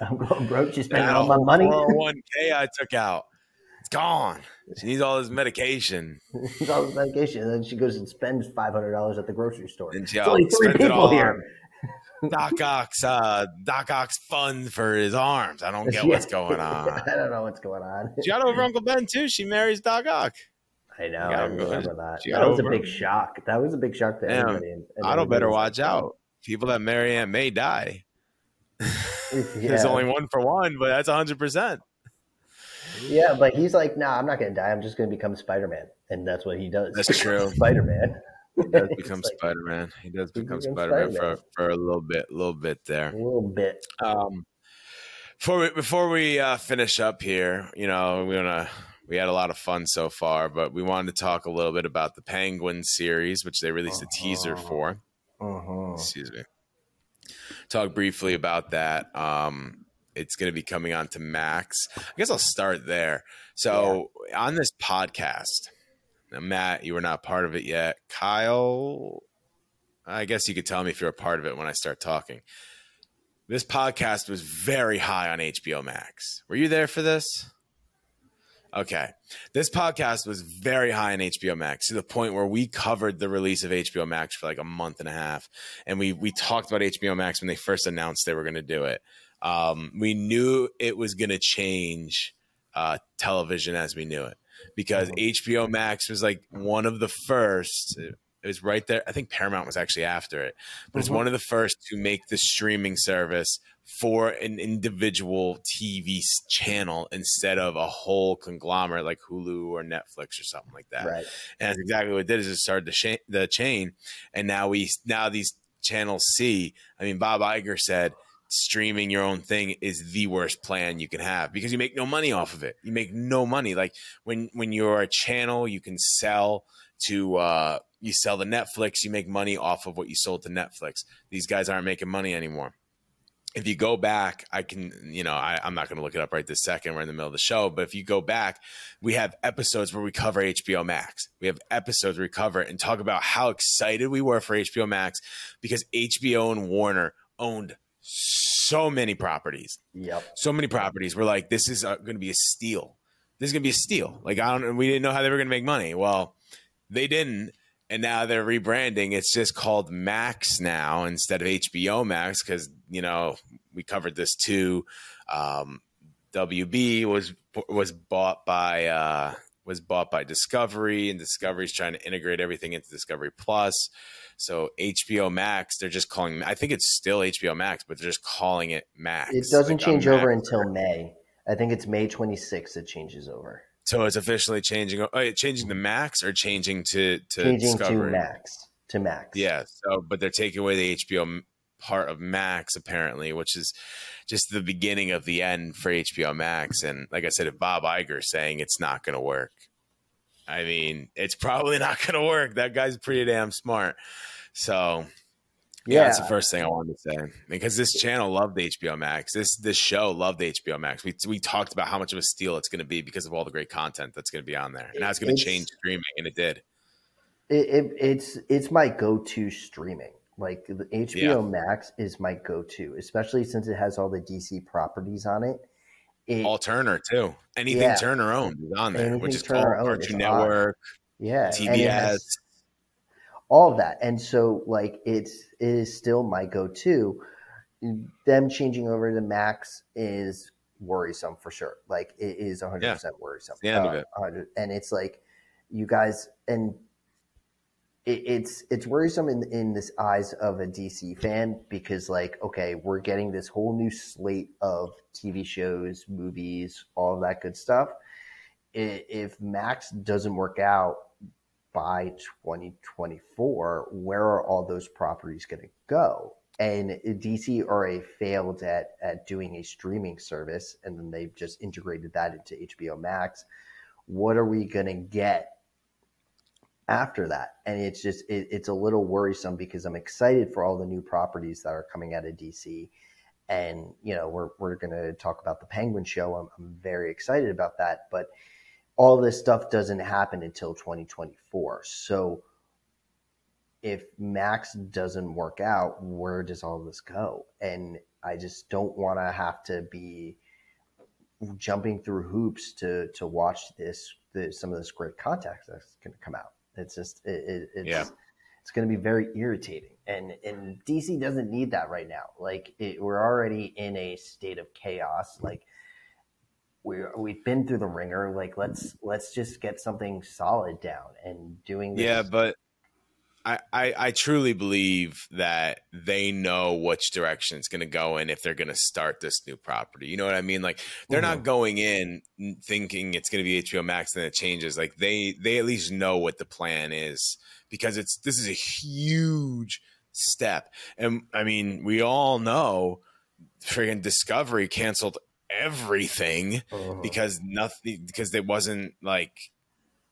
I'm going broke. She's spending all my money. One k I took out It's gone. She needs all this medication. [LAUGHS] all this medication, and then she goes and spends five hundred dollars at the grocery store. And she only three people here. Doc Ock's uh, Doc Ock's fund for his arms. I don't get [LAUGHS] what's going on. [LAUGHS] I don't know what's going on. She got over Uncle Ben too. She marries Doc Ock. I know. I remember that. That was a big shock. That was a big shock to Damn. everybody. And, and Otto better watch like, out. People that marry Aunt May die. yeah. There's only one for one, but that's hundred percent. Yeah, but he's like, nah, I'm not going to die. I'm just going to become Spider Man, and that's what he does. That's true. [LAUGHS] Spider Man. He does [LAUGHS] become like, Spider Man. He does become Spider Man for, for a little bit, a little bit there, a little bit. Um, before we before we uh, finish up here, you know, we wanna we had a lot of fun so far, but we wanted to talk a little bit about the Penguin series, which they released uh-huh. a teaser uh-huh. for. Uh-huh. Excuse me. Talk briefly about that. Um, it's going to be coming on to Max. I guess I'll start there. So yeah. on this podcast, now, Matt, you were not part of it yet. Kyle, I guess you could tell me if you're a part of it when I start talking. This podcast was very high on HBO Max. Were you there for this? Okay. This podcast was very high on HBO Max to the point where we covered the release of HBO Max for like a month and a half. And we we talked about HBO Max when they first announced they were going to do it. Um, we knew it was going to change uh, television as we knew it because mm-hmm. HBO Max was like one of the first. It was right there. I think Paramount was actually after it, but mm-hmm. it's one of the first to make the streaming service for an individual TV channel instead of a whole conglomerate like Hulu or Netflix or something like that. Right. And that's exactly what it did is it started the, sh- the chain, and now we now these channels see. I mean, Bob Iger said streaming your own thing is the worst plan you can have because you make no money off of it. You make no money. Like when when you're a channel, you can sell to uh, you sell to Netflix, you make money off of what you sold to Netflix. These guys aren't making money anymore. if you go back, I can, you know, I, am not going to look it up right this second. We're in the middle of the show, but if you go back, we have episodes where we cover HBO Max. We have episodes where we cover and talk about how excited we were for HBO Max because HBO and Warner owned so many properties. Yep. So many properties. We're like, this is going to be a steal. This is going to be a steal. Like, I don't, we didn't know how they were going to make money. Well, they didn't and now they're rebranding. It's just called Max now instead of HBO Max because you know we covered this too. Um, WB was was bought by uh, was bought by Discovery, and Discovery's trying to integrate everything into Discovery Plus. So HBO Max, they're just calling. I think it's still HBO Max, but they're just calling it Max. It doesn't like change over until May. I think it's May 26th. It changes over. So it's officially changing. Oh, changing the max or changing to to changing Discovery? to max to max. Yeah. So, but they're taking away the HBO part of Max apparently, which is just the beginning of the end for HBO Max. And like I said, if Bob Iger saying it's not going to work, I mean, it's probably [LAUGHS] not going to work. That guy's pretty damn smart. So yeah, that's the first thing I wanted to say because this channel loved HBO Max. This this show loved HBO Max. We we talked about how much of a steal it's going to be because of all the great content that's going to be on there, and how it's going to change streaming, and it did. It, it, it's it's my go to streaming. Like the HBO yeah. Max is my go to, especially since it has all the DC properties on it. It all Turner too. Anything yeah. Turner owned is on there, Anything which is Turner called Cartoon Network. On. Yeah, TBS all of that. And so like it's it is still my go-to. Them changing over to Max is worrisome for sure. Like it is 100% yeah. worrisome. Yeah, uh, it. and it's like you guys and it's it's worrisome in in this eyes of a DC fan because like okay, we're getting this whole new slate of TV shows, movies, all of that good stuff. If Max doesn't work out, by 2024, where are all those properties going to go? And DC already failed at, at doing a streaming service, and then they've just integrated that into HBO Max. What are we going to get after that? And it's just, it, it's a little worrisome because I'm excited for all the new properties that are coming out of DC. And, you know, we're, we're going to talk about the Penguin show. I'm, I'm very excited about that. But all this stuff doesn't happen until 2024. So if Max doesn't work out, where does all this go? And I just don't want to have to be jumping through hoops to to watch this, this some of this great content that's going to come out. It's just it, it, it's yeah. it's going to be very irritating, and and DC doesn't need that right now. Like it, we're already in a state of chaos. Like we we've been through the ringer. Like let's let's just get something solid down and doing. This. Yeah, but I, I, I truly believe that they know which direction it's going to go in if they're going to start this new property. You know what I mean? Like they're mm-hmm. not going in thinking it's going to be HBO Max and it changes. Like they they at least know what the plan is because it's this is a huge step. And I mean, we all know freaking Discovery canceled everything uh-huh. because nothing because it wasn't like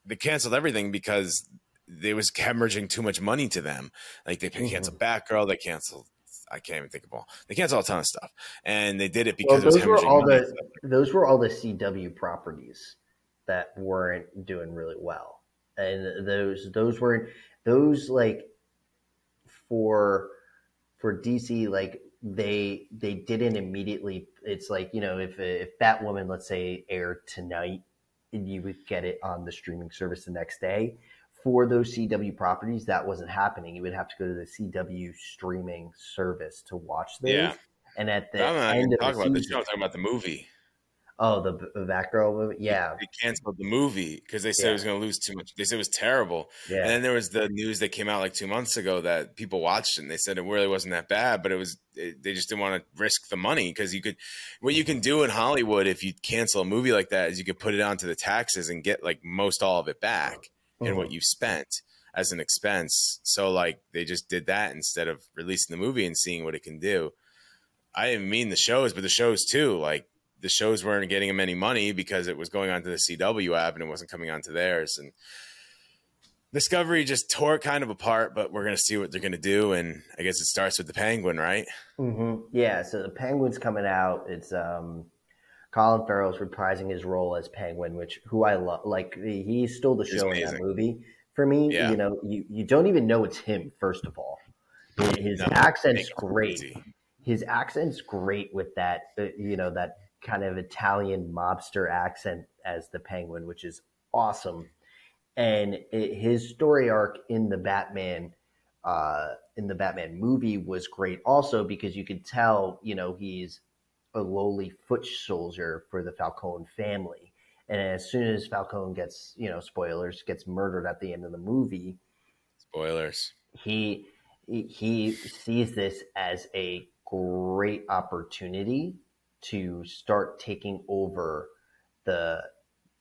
they canceled everything because they was hemorrhaging too much money to them. Like they canceled mm-hmm. Batgirl, they canceled. I can't even think of all. They canceled a ton of stuff, and they did it because well, those were all money. the those were all the CW properties that weren't doing really well, and those those weren't those like for for DC like they they didn't immediately. It's like you know if if Batwoman, let's say, aired tonight, and you would get it on the streaming service the next day. For those CW properties, that wasn't happening. You would have to go to the CW streaming service to watch those. Yeah. And at the end of talk the about season, the show. I'm talking about the movie. Oh, the, the Batgirl movie. Yeah, they canceled the movie because they said yeah. it was going to lose too much. They said it was terrible. Yeah. And then there was the news that came out like two months ago that people watched it and they said it really wasn't that bad, but it was. It, they just didn't want to risk the money because you could. What you can do in Hollywood if you cancel a movie like that is you could put it onto the taxes and get like most all of it back mm-hmm. in what you've spent as an expense. So like they just did that instead of releasing the movie and seeing what it can do. I didn't mean the shows, but the shows too. Like the shows weren't getting them any money because it was going onto the CW app and it wasn't coming onto theirs. And Discovery just tore it kind of apart, but we're gonna see what they're gonna do, and I guess it starts with the Penguin, right? Mm-hmm. Yeah, so the Penguin's coming out. It's um, Colin Farrell's reprising his role as Penguin, which who I love. Like he stole the show in that movie for me. Yeah. You know, you you don't even know it's him. First of all, his no, accent's great. Crazy. His accent's great with that. Uh, you know that kind of Italian mobster accent as the Penguin, which is awesome and it, his story arc in the Batman uh, in the Batman movie was great also because you could tell you know he's a lowly foot soldier for the Falcone family, and as soon as Falcone gets you know spoilers gets murdered at the end of the movie, spoilers. he he sees this as a great opportunity to start taking over the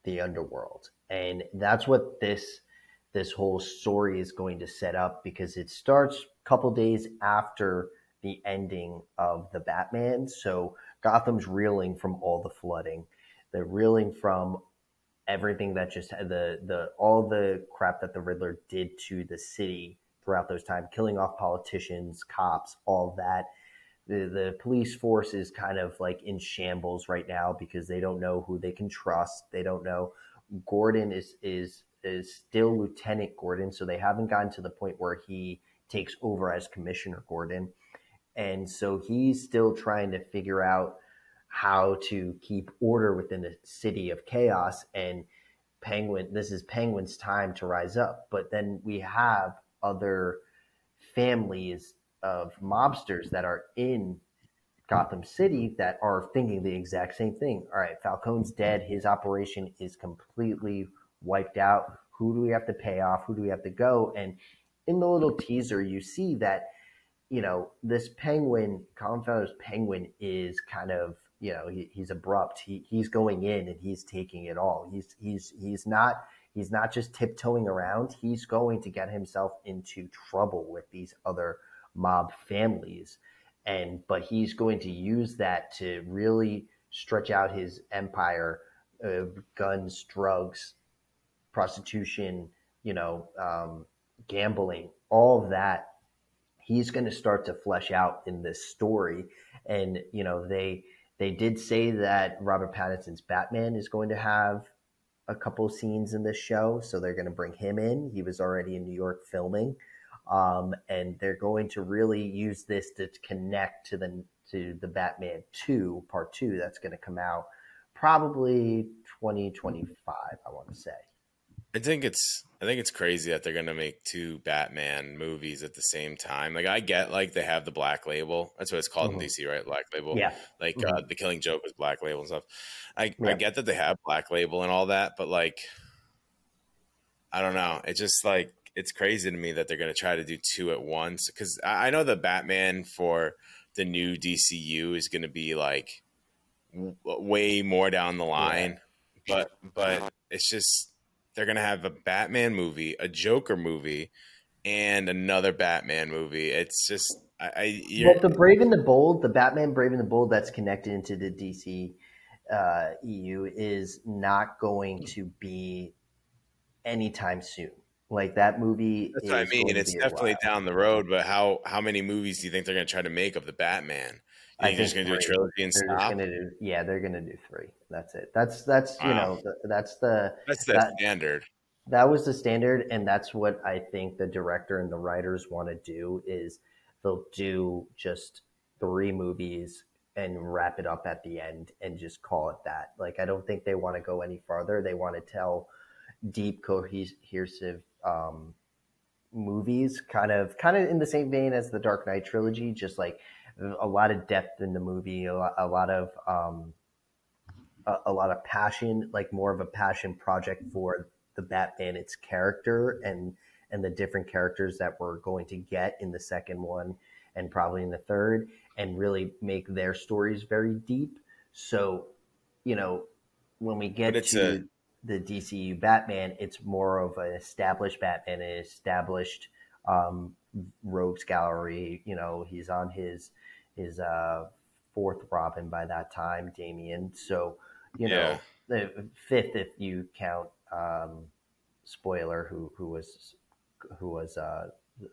the underworld. And that's what this this whole story is going to set up because it starts a couple days after the ending of the Batman. So Gotham's reeling from all the flooding. They're reeling from everything that just the the all the crap that the Riddler did to the city throughout those times, killing off politicians, cops, all that. The, the police force is kind of like in shambles right now because they don't know who they can trust. They don't know Gordon is is is still Lieutenant Gordon, so they haven't gotten to the point where he takes over as Commissioner Gordon, and so he's still trying to figure out how to keep order within the city of chaos. And Penguin, this is Penguin's time to rise up, but then we have other families of mobsters that are in Gotham City that are thinking the exact same thing. All right, Falcone's dead. His operation is completely wiped out. Who do we have to pay off? Who do we have to go? And in the little teaser, you see that, you know, this penguin, Colin Farrell's penguin is kind of, you know, he, he's abrupt. He, he's going in and he's taking it all. He's, he's, he's not, he's not just tiptoeing around. He's going to get himself into trouble with these other mob families and but he's going to use that to really stretch out his empire of guns, drugs, prostitution, you know, um, gambling, all that. He's going to start to flesh out in this story, and you know they they did say that Robert Pattinson's Batman is going to have a couple scenes in this show, so they're going to bring him in. He was already in New York filming. Um, and they're going to really use this to connect to the to the Batman Two Part Two that's going to come out probably 2025. I want to say. I think it's I think it's crazy that they're gonna make two Batman movies at the same time. Like I get like they have the Black Label. That's what it's called mm-hmm. in DC, right? Black Label. Yeah. Like mm-hmm. uh, the Killing Joke was Black Label and stuff. I yeah. I get that they have Black Label and all that, but like I don't know. It's just like it's crazy to me that they're going to try to do two at once because I, I know the Batman for the new DCU is going to be like w- way more down the line, yeah. but but it's just they're going to have a Batman movie, a Joker movie, and another Batman movie. It's just I, I well, the Brave and the Bold, the Batman Brave and the Bold that's connected into the DC uh, EU is not going to be anytime soon. Like that movie. That's what I mean. It's definitely down the road, but how how many movies do you think they're going to try to make of the Batman? I think they're going to do a trilogy and they're stop. Do, yeah, they're going to do three. That's it. That's that's wow. you know that's the that's the that, standard. That was the standard, and that's what I think the director and the writers want to do. Is they'll do just three movies and wrap it up at the end and just call it that. Like I don't think they want to go any farther. They want to tell deep, cohesive um, movies, kind of kind of in the same vein as the Dark Knight trilogy, just like a lot of depth in the movie, a lot, a lot of um, a, a, lot of passion, like more of a passion project for the Batman, its character, and and the different characters that we're going to get in the second one and probably in the third, and really make their stories very deep. So, you know, when we get to a, the DCU Batman, it's more of an established Batman, an established um, rogues gallery. You know, he's on his his uh, fourth Robin by that time, Damian. So, you know, the fifth if you count um, spoiler who who was who was uh,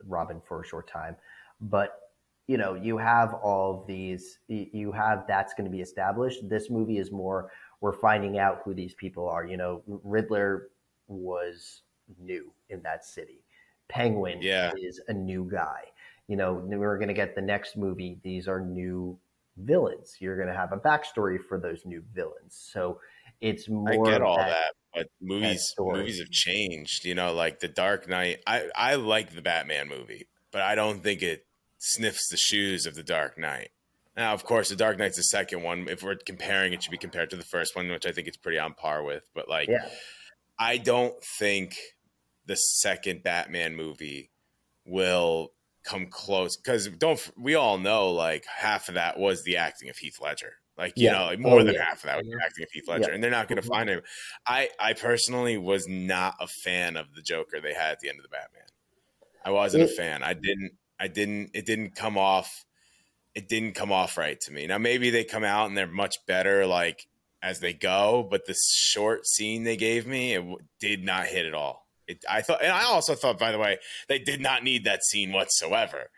Robin for a short time, but you know you have all of these you have that's going to be established. This movie is more we're finding out who these people are. You know, Riddler was new in that city. Penguin Yeah. is a new guy. You know, we're going to get the next movie. These are new villains. You're going to have a backstory for those new villains. So it's more. I get all that. that, but movies movies have changed. You know, like the Dark Knight. I I like the Batman movie, but I don't think it sniffs the shoes of the Dark Knight. Now, of course, the Dark Knight's the second one. If we're comparing, it should be compared to the first one, which I think it's pretty on par with. But like, Yeah. I don't think the second Batman movie will come close because don't we all know like half of that was the acting of Heath Ledger. Like you Yeah. know, like more Oh, than yeah. half of that was the Mhm. acting of Heath Ledger, Yeah. and they're not going to find him. I I personally was not a fan of the Joker they had at the end of the Batman. I wasn't a fan. I didn't. I didn't. It didn't come off. It didn't come off right to me. Now maybe they come out and they're much better, like as they go. But the short scene they gave me, it w- did not hit at all. It, I thought, and I also thought, by the way, they did not need that scene whatsoever.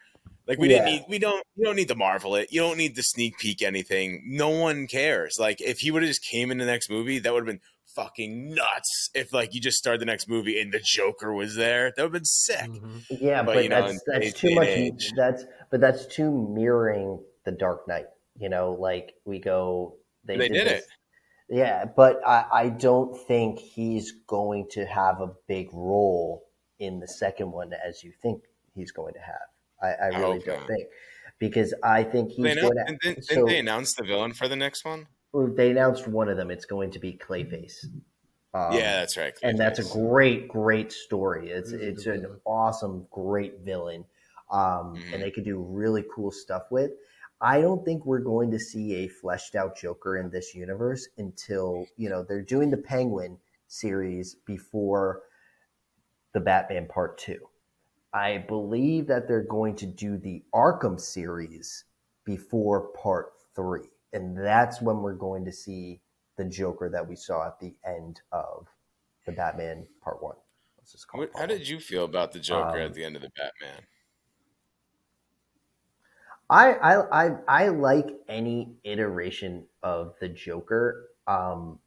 Like we didn't need, we don't, you don't need to marvel it. You don't need to sneak peek anything. No one cares. Like if he would have just came in the next movie, that would have been fucking nuts. If like you just started the next movie and the Joker was there, that would have been sick. Mhm. Yeah, But, but, you know, that's in that's too much. age- That's but that's too mirroring the Dark Knight. You know, like we go. They, They did this- Yeah, but I, I don't think he's going to have a big role in the second one as you think he's going to have. I, I I really hope don't think because I think he's They going announced, to. didn't, didn't so- they announce the villain for the next one? They announced one of them. It's going to be Clayface. Um, yeah, that's right. and that's a great, great story. It's It is a it's good an awesome, great villain, um, Mhm. and they could do really cool stuff with. I don't think we're going to see a fleshed out Joker in this universe until you know they're doing the Penguin series before the Batman Part Two. I believe that they're going to do the Arkham series before Part Three, and that's when we're going to see the Joker that we saw at the end of the Batman Part One. Let's just call What, how did you feel about the Joker Um, at the end of the Batman? I, I I I like any iteration of the Joker. Um,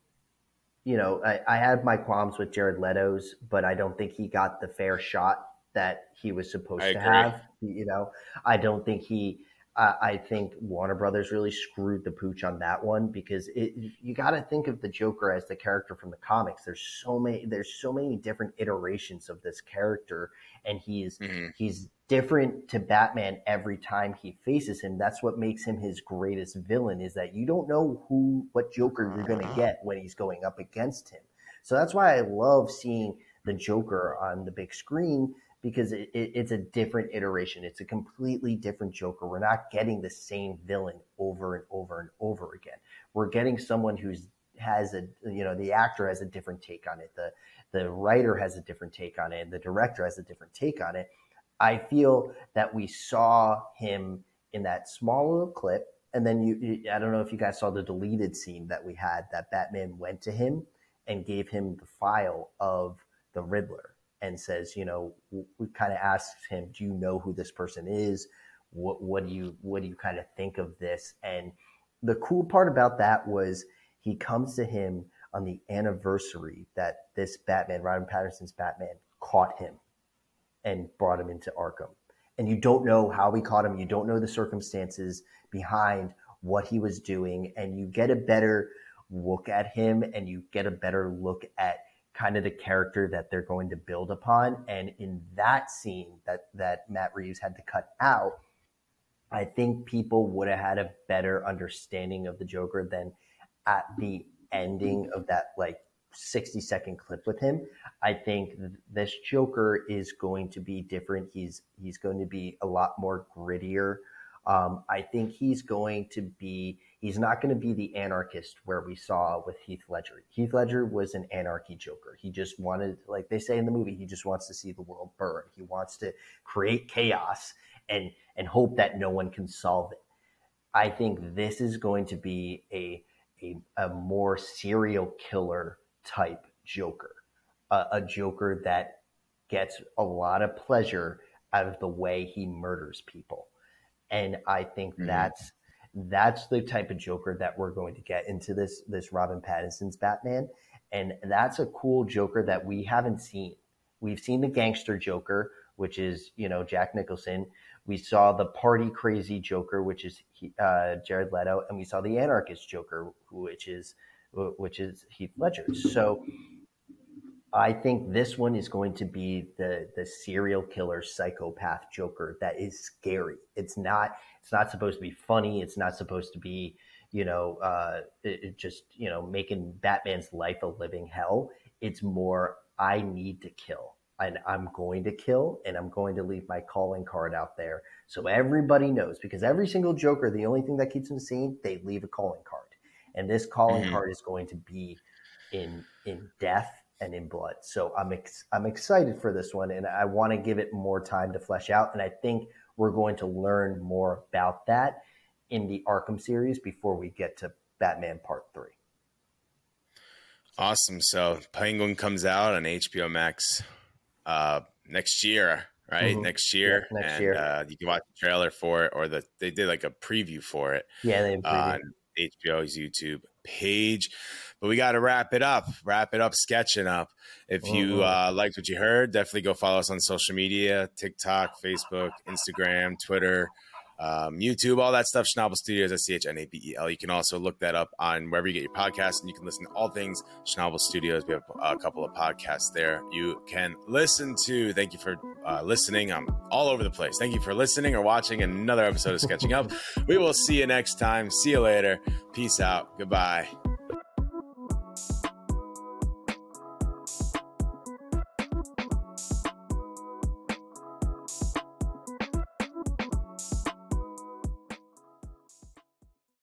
you know, I, I have my qualms with Jared Leto's, but I don't think he got the fair shot that he was supposed I to agree. have. You know, I don't think he. I I think Warner Brothers really screwed the pooch on that one because it, you got to think of the Joker as the character from the comics. There's so many. There's so many different iterations of this character, and he's Mhm. he's different to Batman every time he faces him. That's what makes him his greatest villain is that you don't know who what Joker you're going to get when he's going up against him. So that's why I love seeing the Joker on the big screen because it, it, it's a different iteration. It's a completely different Joker. We're not getting the same villain over and over and over again. We're getting someone who's has a you know the actor has a different take on it. The the writer has a different take on it. And the director has a different take on it. I feel that we saw him in that small little clip, and then you, you- I don't know if you guys saw the deleted scene that we had that Batman went to him and gave him the file of the Riddler and says, you know, we kind of asked him, do you know who this person is? What what do you what do you kind of think of this? And the cool part about that was he comes to him on the anniversary that this Batman, Robin Pattinson's Batman, caught him and brought him into Arkham. And you don't know how he caught him. You don't know the circumstances behind what he was doing. And you get a better look at him and you get a better look at kind of the character that they're going to build upon. And in that scene that, that Matt Reeves had to cut out, I think people would have had a better understanding of the Joker than at the ending of that like 60 second clip with him. I think th- this Joker is going to be different. He's he's going to be a lot more grittier. Um, I think he's going to be. He's not going to be the anarchist where we saw with Heath Ledger. Heath Ledger was an anarchy Joker. He just wanted, like they say in the movie, he just wants to see the world burn. He wants to create chaos and and hope that no one can solve it. I think this is going to be a a, a more serial killer type Joker. a, a Joker that gets a lot of pleasure out of the way he murders people. And I think mm-hmm. that's that's the type of Joker that we're going to get into this this Robin Pattinson's Batman. And that's a cool Joker that we haven't seen. We've seen the gangster Joker, which is, you know, Jack Nicholson. We saw the party crazy Joker, which is uh, Jared Leto, and we saw the anarchist Joker, which is which is Heath Ledger. So I think this one is going to be the the serial killer psychopath Joker that is scary. It's not it's not supposed to be funny. It's not supposed to be you know uh, it, it just you know making Batman's life a living hell. It's more I need to kill and I'm going to kill and I'm going to leave my calling card out there so everybody knows because every single Joker, the only thing that keeps them sane, they leave a calling card. And this calling mm-hmm. card is going to be in in death and in blood. So I'm ex- I'm excited for this one, and I want to give it more time to flesh out. And I think we're going to learn more about that in the Arkham series before we get to Batman Part Three. Awesome. So Penguin comes out on HBO Max uh, next year, right? Mm-hmm. Next year, yeah, next and, year. Uh, you can watch the trailer for it, or the they did like a preview for it. Yeah, they on HBO's YouTube page. But we got to wrap it up. Wrap it up. Sketching up. If you mm-hmm. uh, liked what you heard, definitely go follow us on social media: TikTok, Facebook, Instagram, Twitter um, YouTube, all that stuff. Schnabel Studios, S C H N A B E L. You can also look that up on wherever you get your podcasts, and you can listen to all things Schnabel Studios. We have a couple of podcasts there you can listen to. Thank you for uh, listening. I'm all over the place. Thank you for listening or watching another episode of Sketching Up. [LAUGHS] we will see you next time. See you later. Peace out. Goodbye.